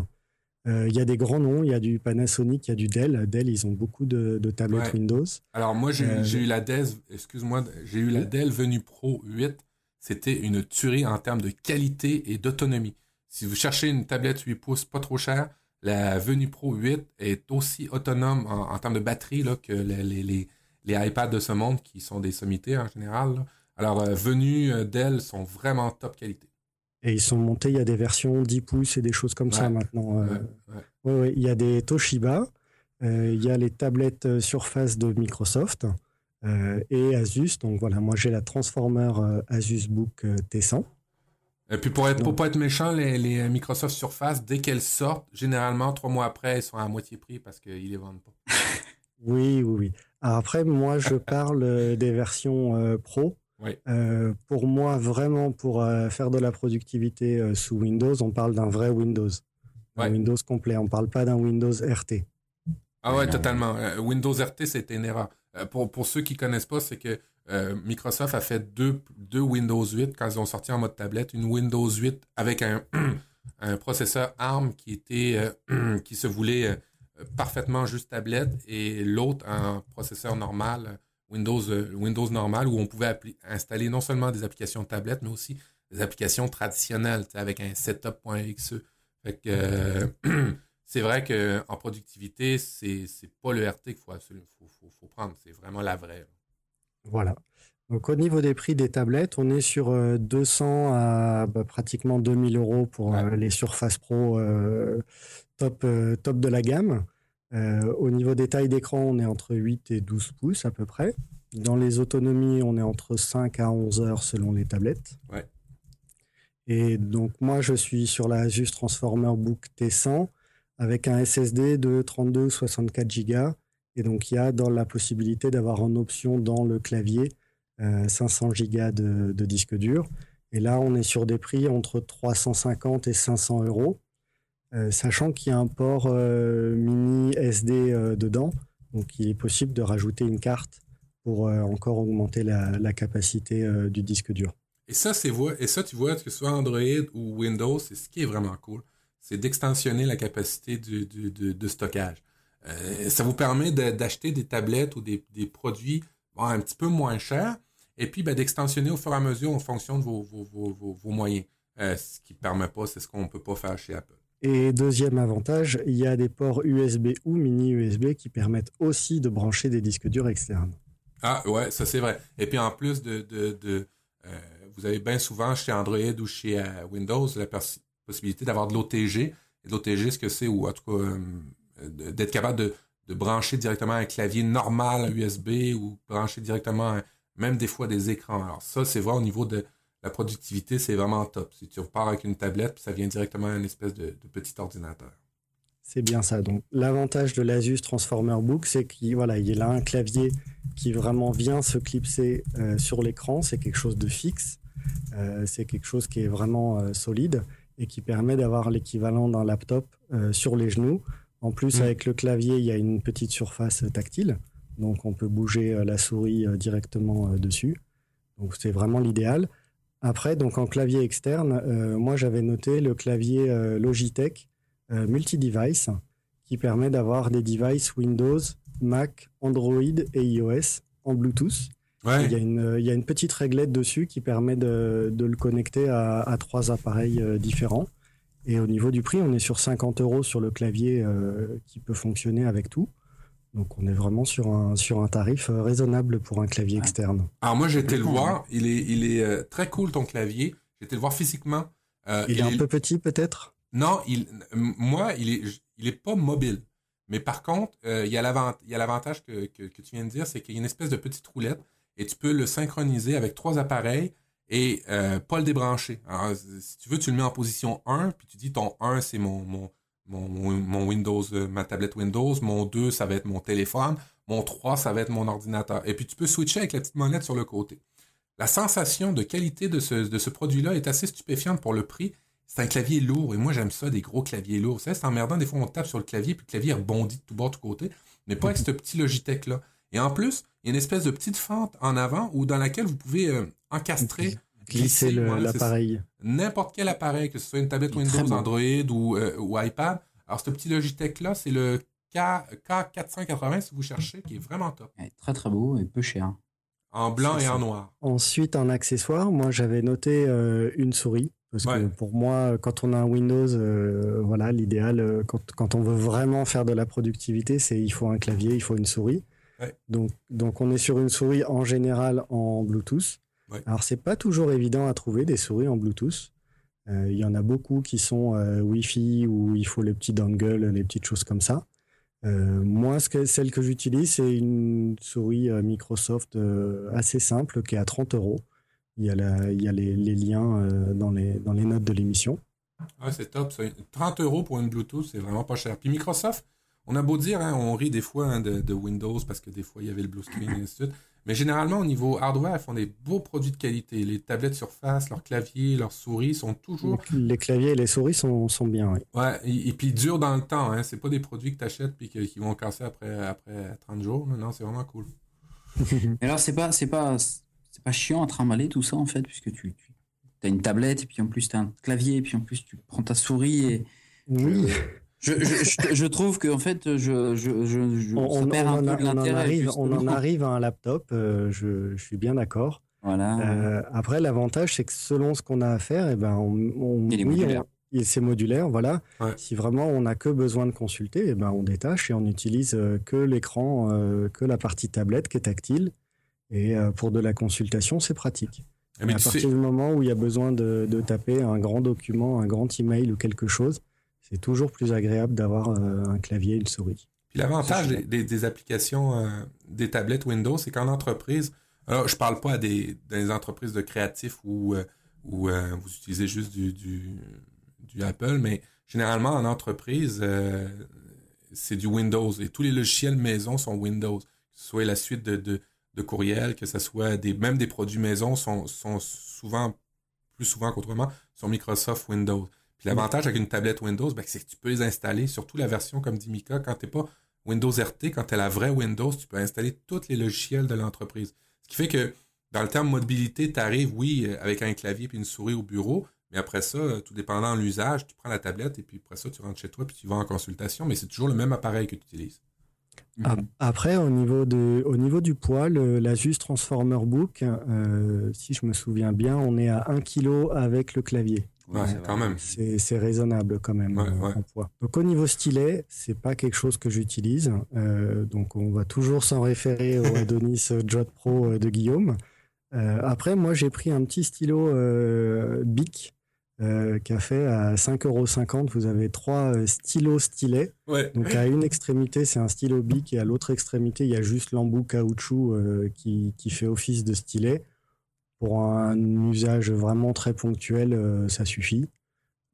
Euh, il y a des grands noms, il y a du Panasonic, il y a du Dell. Dell, ils ont beaucoup de, tablettes Windows. Alors moi, j'ai euh, eu la Dell, excuse-moi, j'ai eu la Dell Venue Pro 8. C'était une tuerie en termes de qualité et d'autonomie. Si vous cherchez une tablette 8 pouces pas trop chère, la Venue Pro 8 est aussi autonome en, termes de batterie là, que les, les, les, iPads de ce monde qui sont des sommités en général. Alors, euh, Venue Dell sont vraiment top qualité. Et ils sont montés, il y a des versions 10 pouces et des choses comme ça maintenant. Euh. il y a des Toshiba, euh, il y a les tablettes euh, Surface de Microsoft et Asus. Donc voilà, moi j'ai la Transformer Asus Book T100. Et puis pour être pas être méchant, les, Microsoft Surface, dès qu'elles sortent, généralement trois mois après, elles sont à moitié prix parce qu'ils les vendent pas. oui, oui, oui. après, moi je parle des versions Pro. Euh, pour moi, vraiment, pour euh, faire de la productivité euh, sous Windows, on parle d'un vrai Windows. Un Windows complet. On ne parle pas d'un Windows RT. Ah ouais, totalement. Windows RT, c'était une erreur. pour, pour ceux qui connaissent pas, c'est que Microsoft a fait deux, deux Windows 8 quand ils ont sorti en mode tablette. Une Windows 8 avec un, un processeur ARM qui était qui se voulait parfaitement juste tablette et l'autre un processeur normal Windows Windows normal où on pouvait installer non seulement des applications tablette mais aussi des applications traditionnelles avec un setup.exe. Que c'est vrai qu'en productivité, c'est pas le RT qu'il faut, faut, faut, prendre, c'est vraiment la vraie. Voilà. Donc au niveau des prix des tablettes, on est sur 200 euh, à bah, pratiquement 2000 euros pour euh, les Surface Pro euh, top, top de la gamme. Au niveau des tailles d'écran, on est entre 8 et 12 pouces à peu près. Dans les autonomies, on est entre 5 à 11 heures selon les tablettes. Ouais. Et donc moi, je suis sur la Asus Transformer Book T100 avec un SSD de 32 64 Go. Et donc, il y a dans la possibilité d'avoir en option dans le clavier 500 euh, Go de, disque dur. Et là, on est sur des prix entre 350 et 500 euros, euh, sachant qu'il y a un port euh, mini SD dedans. Donc, il est possible de rajouter une carte pour encore augmenter la, capacité du disque dur. Et ça, c'est et ça, tu vois, que ce soit Android ou Windows, c'est ce qui est vraiment cool c'est d'extensionner la capacité de, stockage. Euh, ça vous permet d'acheter des tablettes ou des, produits un petit peu moins chers et puis ben, d'extensionner au fur et à mesure en fonction de vos, moyens. Euh, ce qui ne permet pas, c'est ce qu'on ne peut pas faire chez Apple. Et deuxième avantage, il y a des ports USB ou mini USB qui permettent aussi de brancher des disques durs externes. Ah ouais, ça c'est vrai. Et puis en plus de, euh, vous avez bien souvent chez Android ou chez Windows la, possibilité d'avoir de l'OTG. L'OTG, ce que c'est, ou en tout cas, euh, d'être capable de, brancher directement un clavier normal USB ou brancher directement, même des fois, des écrans. Alors ça, c'est vrai au niveau de la productivité, c'est vraiment top. Si tu repars avec une tablette, ça vient directement à une espèce de, petit ordinateur. C'est bien ça. Donc, l'avantage de l'Asus Transformer Book, c'est qu'il voilà, il a un clavier qui vraiment vient se clipser euh, sur l'écran. C'est quelque chose de fixe. Euh, c'est quelque chose qui est vraiment solide et qui permet d'avoir l'équivalent d'un laptop euh, sur les genoux. En plus, mm. avec le clavier, il y a une petite surface tactile, donc on peut bouger euh, la souris euh, directement dessus. Donc c'est vraiment l'idéal. Après, donc en clavier externe, moi j'avais noté le clavier Logitech multi-device qui permet d'avoir des devices Windows, Mac, Android et iOS en Bluetooth. Il, y a une, il, y a une, petite réglette dessus qui permet de, de le connecter à, à, trois appareils euh, différents. Et au niveau du prix, on est sur 50 euros sur le clavier euh, qui peut fonctionner avec tout. Donc on est vraiment sur un, sur un tarif euh, raisonnable pour un clavier externe. Alors moi j'ai été le voir, il est, il est très cool ton clavier. J'ai été le voir physiquement. il, est un peu petit peut-être? Non, il, moi il est, il est pas mobile. Mais par contre, il y a l'avantage que, que, que, tu viens de dire, c'est qu'il y a une espèce de petite roulette et tu peux le synchroniser avec trois appareils et euh, pas le débrancher. Alors, si tu veux, tu le mets en position 1, puis tu dis ton 1, c'est mon, mon, mon, Windows, euh, ma tablette Windows, mon 2, ça va être mon téléphone, mon 3, ça va être mon ordinateur. Et puis tu peux switcher avec la petite monette sur le côté. La sensation de qualité de ce, de ce produit-là est assez stupéfiante pour le prix. C'est un clavier lourd, et moi j'aime ça, des gros claviers lourds. C'est emmerdant, des fois on tape sur le clavier, puis le clavier rebondit de tout bord, de tout côté, mais pas avec ce petit Logitech-là. Et en plus, il y a une espèce de petite fente en avant dans laquelle vous pouvez euh, encastrer, glisser l'appareil. N'importe quel appareil, que ce soit une tablette Windows, Android ou, euh, ou, iPad. Alors, ce petit Logitech-là, c'est le K, K480 si vous cherchez, qui est vraiment top. très très beau et peu cher. En blanc et en noir. Ensuite, en accessoire, moi j'avais noté euh, une souris. Parce que pour moi, quand on a un Windows, voilà, l'idéal, quand, quand, on veut vraiment faire de la productivité, c'est il faut un clavier, il faut une souris. Donc, donc on est sur une souris en général en Bluetooth. Alors Alors c'est pas toujours évident à trouver des souris en Bluetooth. Euh, il y en a beaucoup qui sont euh, Wi-Fi où il faut les petits dongles, les petites choses comme ça. Euh, moi, ce que, celle que j'utilise, c'est une souris Microsoft assez simple qui est à 30 euros. Il y a, il y a les, les liens dans, les, dans les notes de l'émission. Ouais, c'est top. 30 euros pour une Bluetooth, c'est vraiment pas cher. Puis Microsoft, on a beau dire, hein, on rit des fois hein, de, Windows parce que des fois il y avait le blue screen et ainsi de suite. Mais généralement, au niveau hardware, ils font des beaux produits de qualité. Les tablettes Surface, leurs claviers, leurs souris sont toujours. Les claviers et les souris sont, sont bien, oui. Ouais, et, puis ils durent dans le temps. Hein. C'est pas des produits que tu achètes et qui vont casser après, après 30 jours. Non, c'est vraiment cool. Mais alors, c'est pas, c'est pas, c'est pas chiant à trimballer tout ça, en fait, puisque tu, tu as une tablette, et puis en plus, tu as un clavier, et puis en plus, tu prends ta souris. Et... Oui. Je, je, je, trouve que en fait, je, je, je, on, perd un peu l'intérêt. On, en arrive à un laptop, euh, je, je suis bien d'accord. Voilà. Euh, après, l'avantage, c'est que selon ce qu'on a à faire, et eh ben, on, Il est modulaire. c'est modulaire, voilà. Si vraiment on n'a que besoin de consulter, et eh ben, on détache et on n'utilise euh, que l'écran, euh, que la partie tablette qui est tactile. Et pour de la consultation, c'est pratique. Ah, à partir du moment où il y a besoin de, de, taper un grand document, un grand email ou quelque chose, c'est toujours plus agréable d'avoir un clavier et une souris. Puis l'avantage des, des, applications des tablettes Windows, c'est qu'en entreprise, alors, je parle pas à des, entreprises de créatifs où, euh, où euh, vous utilisez juste du, du, Apple, mais généralement en entreprise, euh, c'est du Windows et tous les logiciels maison sont Windows. Que ce soit la suite de, de, de courriel, que ce soit des, même des produits maison sont, sont souvent, plus souvent qu'autrement, sur Microsoft Windows. Puis l'avantage avec une tablette Windows, ben, c'est que tu peux les installer, surtout la version comme dit Mika, quand tu n'es pas Windows RT, quand tu as la vraie Windows, tu peux installer tous les logiciels de l'entreprise qui fait que dans le terme mobilité, tu arrives, oui, euh, avec un clavier puis une souris au bureau, mais après ça, euh, tout dépendant de l'usage, tu prends la tablette et puis après ça, tu rentres chez toi puis tu vas en consultation, mais c'est toujours le même appareil que tu utilises. Mhm. Après, au niveau, de, au niveau du poids, l'Asus Transformer Book, euh, si je me souviens bien, on est à 1 kg avec le clavier. Ouais, quand même. C'est raisonnable quand même en poids. Donc au niveau stylet, c'est pas quelque chose que j'utilise. Euh, donc on va toujours s'en référer au Adonis Jot Pro de Guillaume. Euh, après, moi j'ai pris un petit stylo euh, Bic euh, qui a fait à 5,50€. Vous avez trois stylos stylets. Ouais. Donc à une extrémité, c'est un stylo Bic et à l'autre extrémité, il y a juste l'embout caoutchouc qui, qui fait office de stylet. Pour un usage vraiment très ponctuel, euh, ça suffit.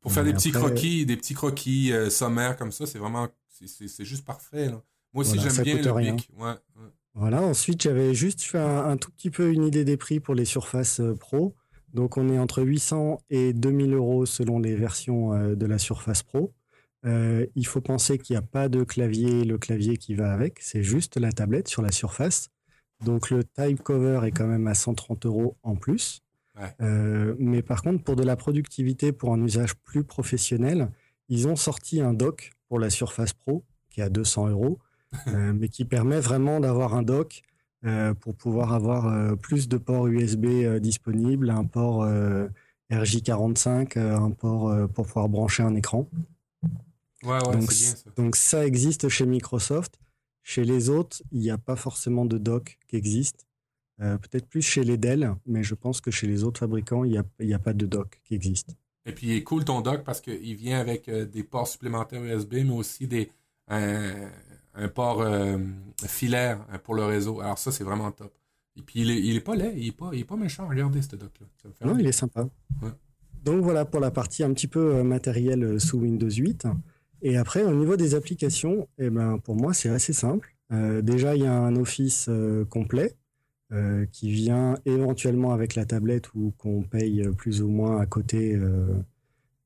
Pour faire des petits croquis, des petits croquis euh, sommaires comme ça, c'est vraiment, c'est juste parfait. Moi aussi, j'aime bien le rien. Voilà. Ensuite, j'avais juste fait un, tout petit peu une idée des prix pour les Surface euh, Pro. Donc, on est entre 800 et 2000 euros selon les versions de la Surface Pro. il faut penser qu'il n'y a pas de clavier, le clavier qui va avec, c'est juste la tablette sur la surface. Donc le type cover est quand même à 130 euros en plus. Euh, mais par contre, pour de la productivité, pour un usage plus professionnel, ils ont sorti un dock pour la Surface Pro qui est à 200 euros, euh, mais qui permet vraiment d'avoir un dock euh, pour pouvoir avoir plus de ports USB disponibles, un port RJ45, un port pour pouvoir brancher un écran. Ouais, ouais, donc, bien, ça. donc ça existe chez Microsoft. Chez les autres, il n'y a pas forcément de dock qui existe. Euh, peut-être plus chez les Dell, mais je pense que chez les autres fabricants, il n'y a, a, pas de dock qui existe. Et puis, il est cool ton dock parce qu'il vient avec euh, des ports supplémentaires USB, mais aussi des, un, port euh, filaire pour le réseau. Alors ça, c'est vraiment top. Et puis, il est, il est pas laid, il est pas, il est pas méchant. Regardez ce dock-là. Non, il est sympa. Donc voilà pour la partie un petit peu matérielle sous Windows 8. Et après, au niveau des applications, eh ben, pour moi, c'est assez simple. Euh, déjà, il y a un Office euh, complet euh, qui vient éventuellement avec la tablette ou qu'on paye plus ou moins à côté.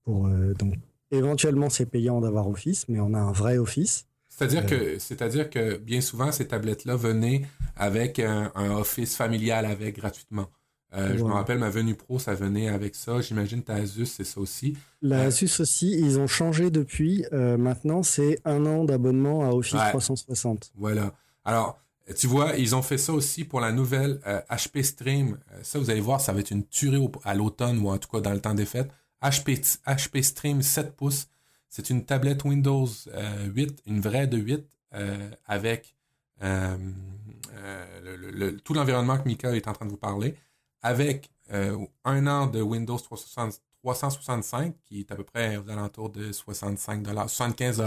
pour, donc, éventuellement, c'est payant d'avoir Office, mais on a un vrai Office. C'est-à-dire que, c'est-à-dire que bien souvent, ces tablettes-là venaient avec un, un Office familial avec gratuitement. Euh, je me rappelle, ma venue pro, ça venait avec ça. J'imagine ta Asus, c'est ça aussi. La euh, Asus aussi, ils ont changé depuis. Euh, maintenant, c'est un an d'abonnement à Office 360. Voilà. Alors, tu vois, ils ont fait ça aussi pour la nouvelle HP Stream. ça, vous allez voir, ça va être une tuerie à l'automne ou en tout cas dans le temps des fêtes. HP, HP Stream 7 pouces. C'est une tablette Windows 8, une vraie de 8, avec tout l'environnement que Mika est en train de vous parler avec euh, un an de Windows 365, qui est à peu près aux alentours de 65 75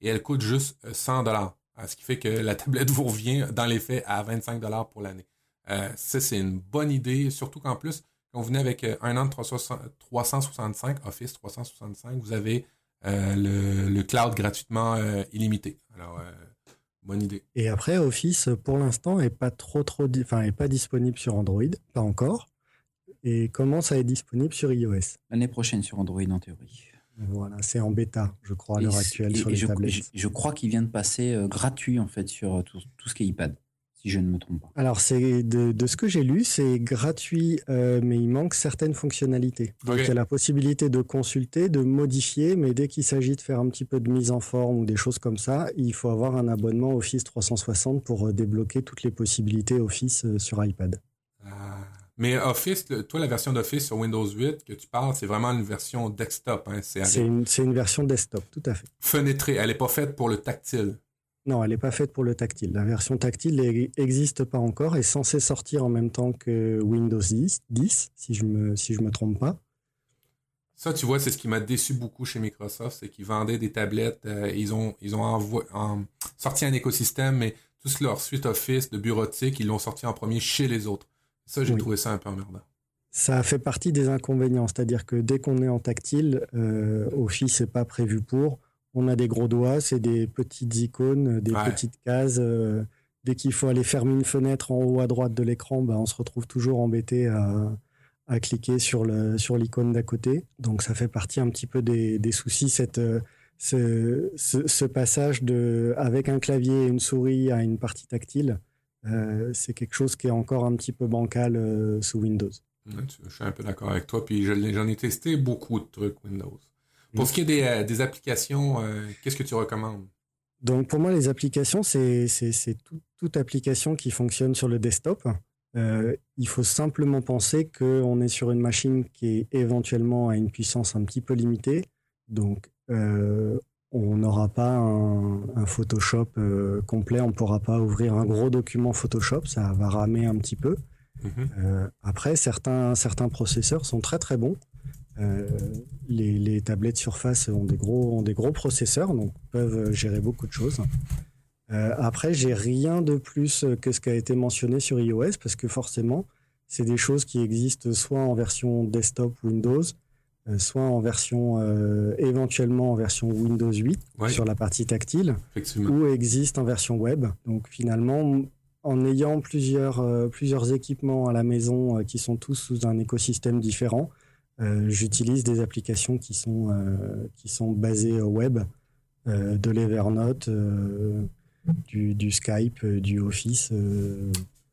et elle coûte juste 100 euh, dollars. Ce qui fait que la tablette vous revient dans les faits à 25 dollars pour l'année. Euh, ça, c'est une bonne idée, surtout qu'en plus, quand vous venez avec un an de 365, Office 365, vous avez le, le, cloud gratuitement illimité. Alors, Bonne idée. Et après, Office, pour l'instant, est pas trop, trop, enfin, est pas disponible sur Android, pas encore, et commence à être disponible sur iOS? L'année prochaine sur Android, en théorie. Voilà, c'est en bêta, je crois, à l'heure actuelle sur les je, tablettes. Je, crois qu'il vient de passer euh, gratuit, en fait, sur euh, tout, ce qui est iPad. Si je ne me trompe pas. Alors, c'est de, de, ce que j'ai lu, c'est gratuit, euh, mais il manque certaines fonctionnalités. Donc, il y a la possibilité de consulter, de modifier, mais dès qu'il s'agit de faire un petit peu de mise en forme ou des choses comme ça, il faut avoir un abonnement Office 360 pour euh, débloquer toutes les possibilités Office euh, sur iPad. Ah. Mais Office, toi, la version d'Office sur Windows 8 que tu parles, c'est vraiment une version desktop. Hein? C'est une, une, version desktop, tout à fait. Fenêtrée, elle n'est pas faite pour le tactile. Non, elle n'est pas faite pour le tactile. La version tactile n'existe pas encore, est censée sortir en même temps que Windows 10, 10 si je me si je me trompe pas. Ça, tu vois, c'est ce qui m'a déçu beaucoup chez Microsoft, c'est qu'ils vendaient des tablettes, euh, ils ont ils ont sorti un écosystème, mais tout leur suite Office de bureautique, ils l'ont sorti en premier chez les autres. Ça, j'ai trouvé ça un peu emmerdant. Ça fait partie des inconvénients, c'est-à-dire que dès qu'on est en tactile, euh, Office n'est pas prévu pour on a des gros doigts, c'est des petites icônes, des petites cases. Euh, dès qu'il faut aller fermer une fenêtre en haut à droite de l'écran, ben, on se retrouve toujours embêté à, cliquer sur l'icône sur d'à côté. Donc ça fait partie un petit peu des, soucis, cette, euh, ce, passage de, avec un clavier et une souris à une partie tactile. Euh, c'est quelque chose qui est encore un petit peu bancal sous Windows. je suis un peu d'accord avec toi, puis j'en ai testé beaucoup de trucs Windows. Pour ce qui est des, euh, applications, euh, qu'est-ce que tu recommandes? Donc pour moi, les applications, c'est toute application qui fonctionne sur le desktop. Euh, il faut simplement penser qu'on est sur une machine qui est éventuellement à une puissance un petit peu limitée. Donc on n'aura pas un, Photoshop complet, on ne pourra pas ouvrir un gros document Photoshop, ça va ramer un petit peu. Mm-hmm. après, certains, certains processeurs sont très très bons. Euh, les, tablettes Surface ont des gros, ont des gros processeurs, donc peuvent gérer beaucoup de choses. Euh, après, j'ai rien de plus que ce qui a été mentionné sur iOS, parce que forcément, c'est des choses qui existent soit en version desktop Windows, euh, soit en version éventuellement en version Windows 8 sur la partie tactile, ou existent en version web. Donc finalement, en ayant plusieurs, plusieurs équipements à la maison qui sont tous sous un écosystème différent, euh, j'utilise des applications qui sont, euh, qui sont basées au web, euh, de l'Evernote, du, du, Skype, du Office.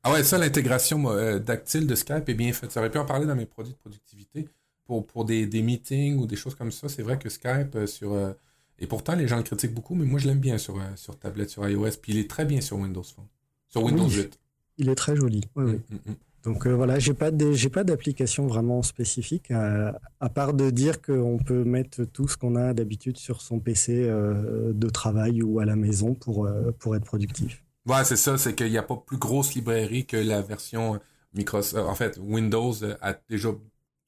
Ah ouais, ça, l'intégration tactile de Skype est bien faite. Ça aurait pu en parler dans mes produits de productivité. Pour, pour des, des meetings ou des choses comme ça, c'est vrai que Skype sur... et pourtant, les gens le critiquent beaucoup, mais moi, je l'aime bien sur, sur tablette, sur iOS. Puis il est très bien sur Windows Phone. Sur Windows 8. Il est très joli. Oui, oui. Mm, mm, mm. Donc euh, voilà, j'ai pas j'ai pas d'application vraiment spécifique à, part de dire qu'on peut mettre tout ce qu'on a d'habitude sur son PC euh, de travail ou à la maison pour euh, pour être productif. Ouais, c'est ça, c'est qu'il n'y a pas plus grosse librairie que la version Microsoft. En fait, Windows a déjà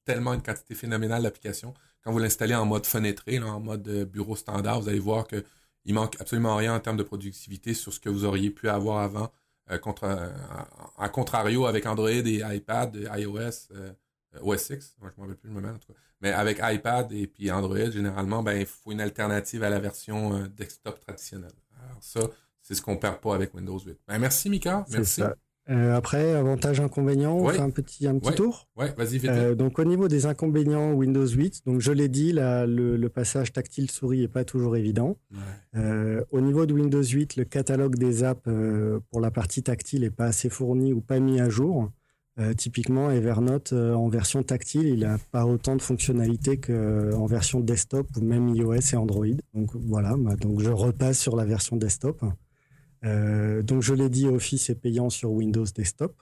tellement une quantité phénoménale d'applications. Quand vous l'installez en mode fenêtré, en mode bureau standard, vous allez voir que il manque absolument rien en termes de productivité sur ce que vous auriez pu avoir avant euh, contre, euh, à contrario avec Android et iPad, et iOS, euh, OS X, moi je m'en rappelle plus le moment en tout cas. Mais avec iPad et puis Android, généralement, ben, il faut une alternative à la version desktop traditionnelle. Alors ça, c'est ce qu'on perd pas avec Windows 8. Ben, merci Mika, merci. Euh, après, avantages, inconvénients, on fait un petit, un petit tour. Ouais, vas-y, vite. Euh, donc, au niveau des inconvénients Windows 8, donc je l'ai dit, là, le, passage tactile souris est pas toujours évident. Euh, au niveau de Windows 8, le catalogue des apps pour la partie tactile est pas assez fourni ou pas mis à jour. typiquement, Evernote en version tactile, il a pas autant de fonctionnalités qu'en version desktop ou même iOS et Android. Donc voilà, bah, donc je repasse sur la version desktop. Euh, donc je l'ai dit, Office est payant sur Windows Desktop,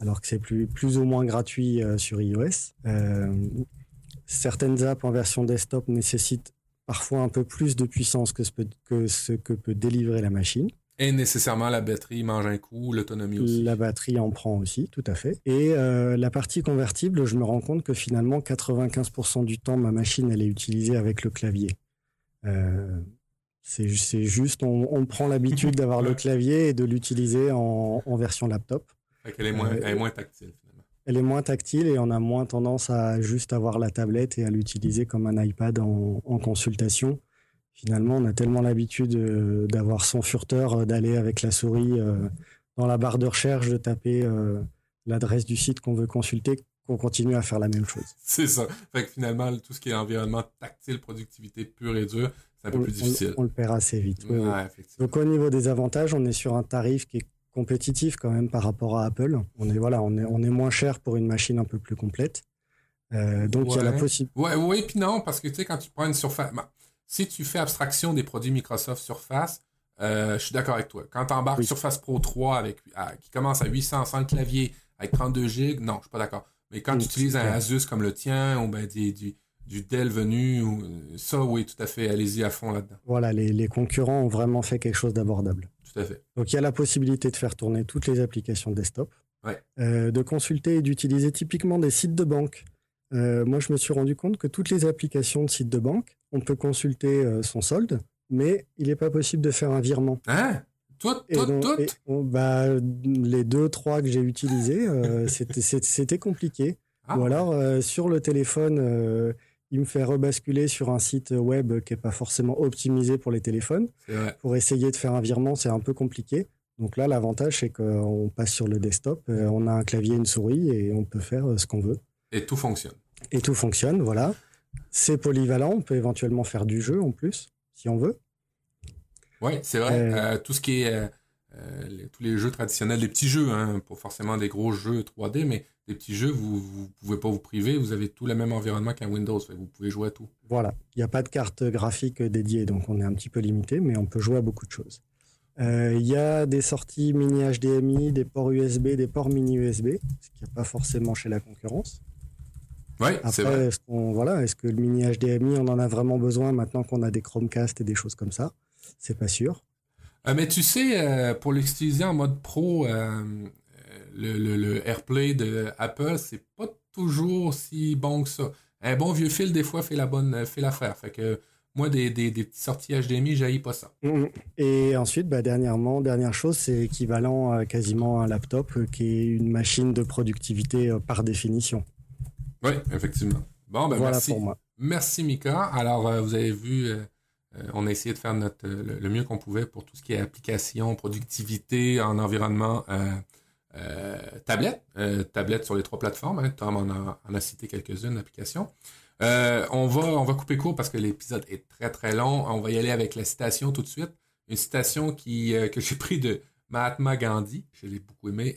alors que c'est plus, plus ou moins gratuit euh, sur iOS. Euh, certaines apps en version desktop nécessitent parfois un peu plus de puissance que ce, que, ce que peut délivrer la machine. Et nécessairement, la batterie mange un coup, l'autonomie aussi. La batterie en prend aussi, tout à fait. Et la partie convertible, je me rends compte que finalement, 95% du temps, ma machine, elle est utilisée avec le clavier. C'est juste, on, prend l'habitude d'avoir le clavier et de l'utiliser en, version laptop. elle, est moins, elle est moins tactile finalement. Elle est moins tactile et on a moins tendance à juste avoir la tablette et à l'utiliser comme un iPad en, consultation. Finalement, on a tellement l'habitude euh, d'avoir son furteur, euh, d'aller avec la souris euh, dans la barre de recherche, de taper l'adresse du site qu'on veut consulter, qu'on continue à faire la même chose. C'est ça. Fait que finalement, tout ce qui est environnement tactile, productivité pure et dure, c'est un peu on, plus difficile. On, le perd assez vite. Donc au niveau des avantages, on est sur un tarif qui est compétitif quand même par rapport à Apple. On est voilà, on est on est moins cher pour une machine un peu plus complète. Euh, donc il y a la possibilité. Ouais, oui, puis non, parce que tu sais quand tu prends une Surface, bah, si tu fais abstraction des produits Microsoft Surface, euh, je suis d'accord avec toi. Quand tu embarques Surface Pro 3 avec qui commence à 800 sans le clavier avec 32 GB, non, je suis pas d'accord. Mais quand tu utilises un Asus comme le tien ou ben du, du Dell venu, ça oui, tout à fait, allez-y à fond là-dedans. Voilà, les, les concurrents ont vraiment fait quelque chose d'abordable. Tout à fait. Donc il y a la possibilité de faire tourner toutes les applications desktop, euh, de consulter et d'utiliser typiquement des sites de banque. Euh, moi, je me suis rendu compte que toutes les applications de sites de banque, on peut consulter euh, son solde, mais il n'est pas possible de faire un virement. Hein tout, tout, tout. bah, les deux, trois que j'ai utilisés, c'était compliqué. Ah. Ou alors, sur le téléphone, il me fait rebasculer sur un site web qui n'est pas forcément optimisé pour les téléphones. Pour essayer de faire un virement, c'est un peu compliqué. Donc là, l'avantage, c'est qu'on passe sur le desktop, on a un clavier, une souris et on peut faire ce qu'on veut. Et tout fonctionne. Et tout fonctionne, voilà. C'est polyvalent, on peut éventuellement faire du jeu en plus, si on veut. Oui, c'est vrai. Euh, euh, tout ce qui est euh, tous les jeux traditionnels, les petits jeux, hein, pas forcément des gros jeux 3D, mais des petits jeux, vous ne pouvez pas vous priver, vous avez tout le même environnement qu'un Windows, vous pouvez jouer à tout. Voilà, il n'y a pas de carte graphique dédiée, donc on est un petit peu limité, mais on peut jouer à beaucoup de choses. Il y a des sorties mini HDMI, des ports USB, des ports mini USB, ce qui n'y a pas forcément chez la concurrence. Oui, c'est vrai. Est-ce voilà, est-ce que le mini HDMI, on en a vraiment besoin maintenant qu'on a des Chromecast et des choses comme ça? C'est pas sûr. Euh, mais tu sais, euh, pour l'utiliser en mode pro, euh, le, AirPlay de Apple, c'est pas toujours si bon que ça. Un bon vieux fil, des fois, fait la bonne fait l'affaire. Fait que moi, des, des, des petites sorties HDMI, j'haïs pas ça. Mmh. Et ensuite, bah, dernièrement, dernière chose, c'est équivalent quasiment à un laptop, qui est une machine de productivité par définition. Oui, effectivement. Bon, ben voilà merci. Pour moi. Merci, Mika. Alors, vous avez vu, on a essayé de faire notre, le, mieux qu'on pouvait pour tout ce qui est application, productivité en environnement tablette. tablette sur les trois plateformes. Hein. Tom en a, cité quelques-unes d'applications. on, va, on va couper court parce que l'épisode est très, très long. On va y aller avec la citation tout de suite. Une citation que j'ai pris de Mahatma Gandhi. Je l'ai beaucoup aimé.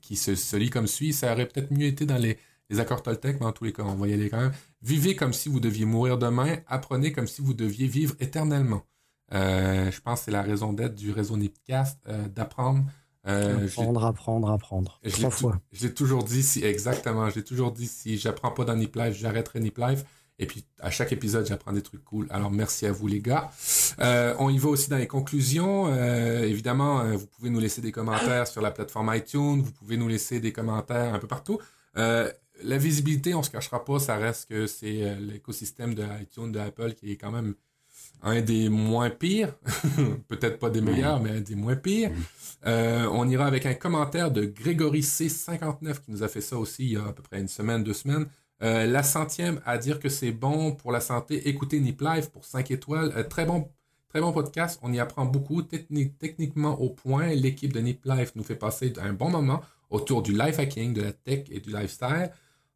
qui se, se lit comme suit. Ça aurait peut-être mieux été dans les les accords Toltec, mais en tous les cas, on va y aller quand même. Vivez comme si vous deviez mourir demain, apprenez comme si vous deviez vivre éternellement. Euh, je pense que c'est la raison d'être du réseau Nipcast, euh, d'apprendre. Euh, apprendre, apprendre, apprendre. Trois fois. J'ai toujours dit si, exactement, j'ai toujours dit si j'apprends pas dans Nip Life, j'arrêterai Nip Life. Et puis, à chaque épisode, j'apprends des trucs cool. Alors, merci à vous, les gars. on y va aussi dans les conclusions. évidemment, vous pouvez nous laisser des commentaires sur la plateforme iTunes. Vous pouvez nous laisser des commentaires un peu partout la visibilité, on se cachera pas, ça reste que c'est euh, l'écosystème de iTunes de Apple qui est quand même un des moins pires, peut-être pas des meilleurs, mais un des moins pires. Euh, on ira avec un commentaire de Grégory C59 qui nous a fait ça aussi il y a à peu près une semaine, deux semaines. Euh, la centième à dire que c'est bon pour la santé. Écoutez Nip Live pour 5 étoiles. très bon Très bon podcast, on y apprend beaucoup, techniquement au point. L'équipe de Nip Life nous fait passer un bon moment autour du life hacking, de la tech et du lifestyle.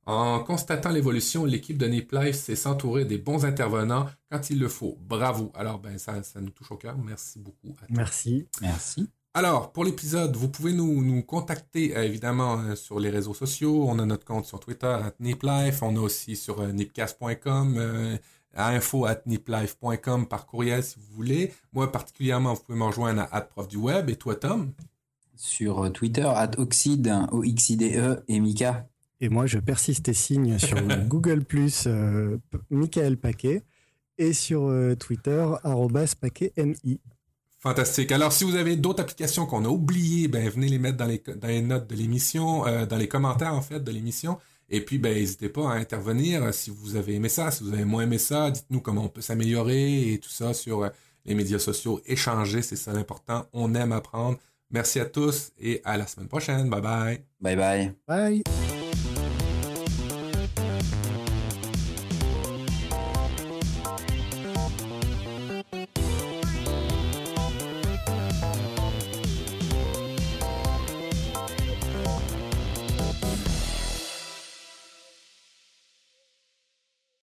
En constatant l'évolution, l'équipe de Nip Life s'est s'entourer des bons intervenants quand il le faut. Bravo. Alors, ben, ça, ça nous touche au cœur. Merci beaucoup. À Merci. Merci. Alors, pour l'épisode, vous pouvez nous, nous contacter euh, évidemment euh, sur les réseaux sociaux. On a notre compte sur Twitter, at NipLife. On a aussi sur euh, nipcast.com, à info at niplife.com par courriel si vous voulez. Moi, particulièrement, vous pouvez me rejoindre à prof du web. Et toi, Tom? Sur Twitter, at Oxide, O-X-I-D-E, et Mika. Et moi, je persiste et signe sur Google Plus, euh, Michael Paquet, et sur euh, Twitter, Paquet MI. Fantastique. Alors, si vous avez d'autres applications qu'on a oubliées, ben, venez les mettre dans les, dans les notes de l'émission, euh, dans les commentaires, en fait, de l'émission. Et puis, ben, n'hésitez pas à intervenir si vous avez aimé ça, si vous avez moins aimé ça. Dites-nous comment on peut s'améliorer et tout ça sur les médias sociaux. Échanger, c'est ça l'important. On aime apprendre. Merci à tous et à la semaine prochaine. Bye bye. Bye bye. Bye.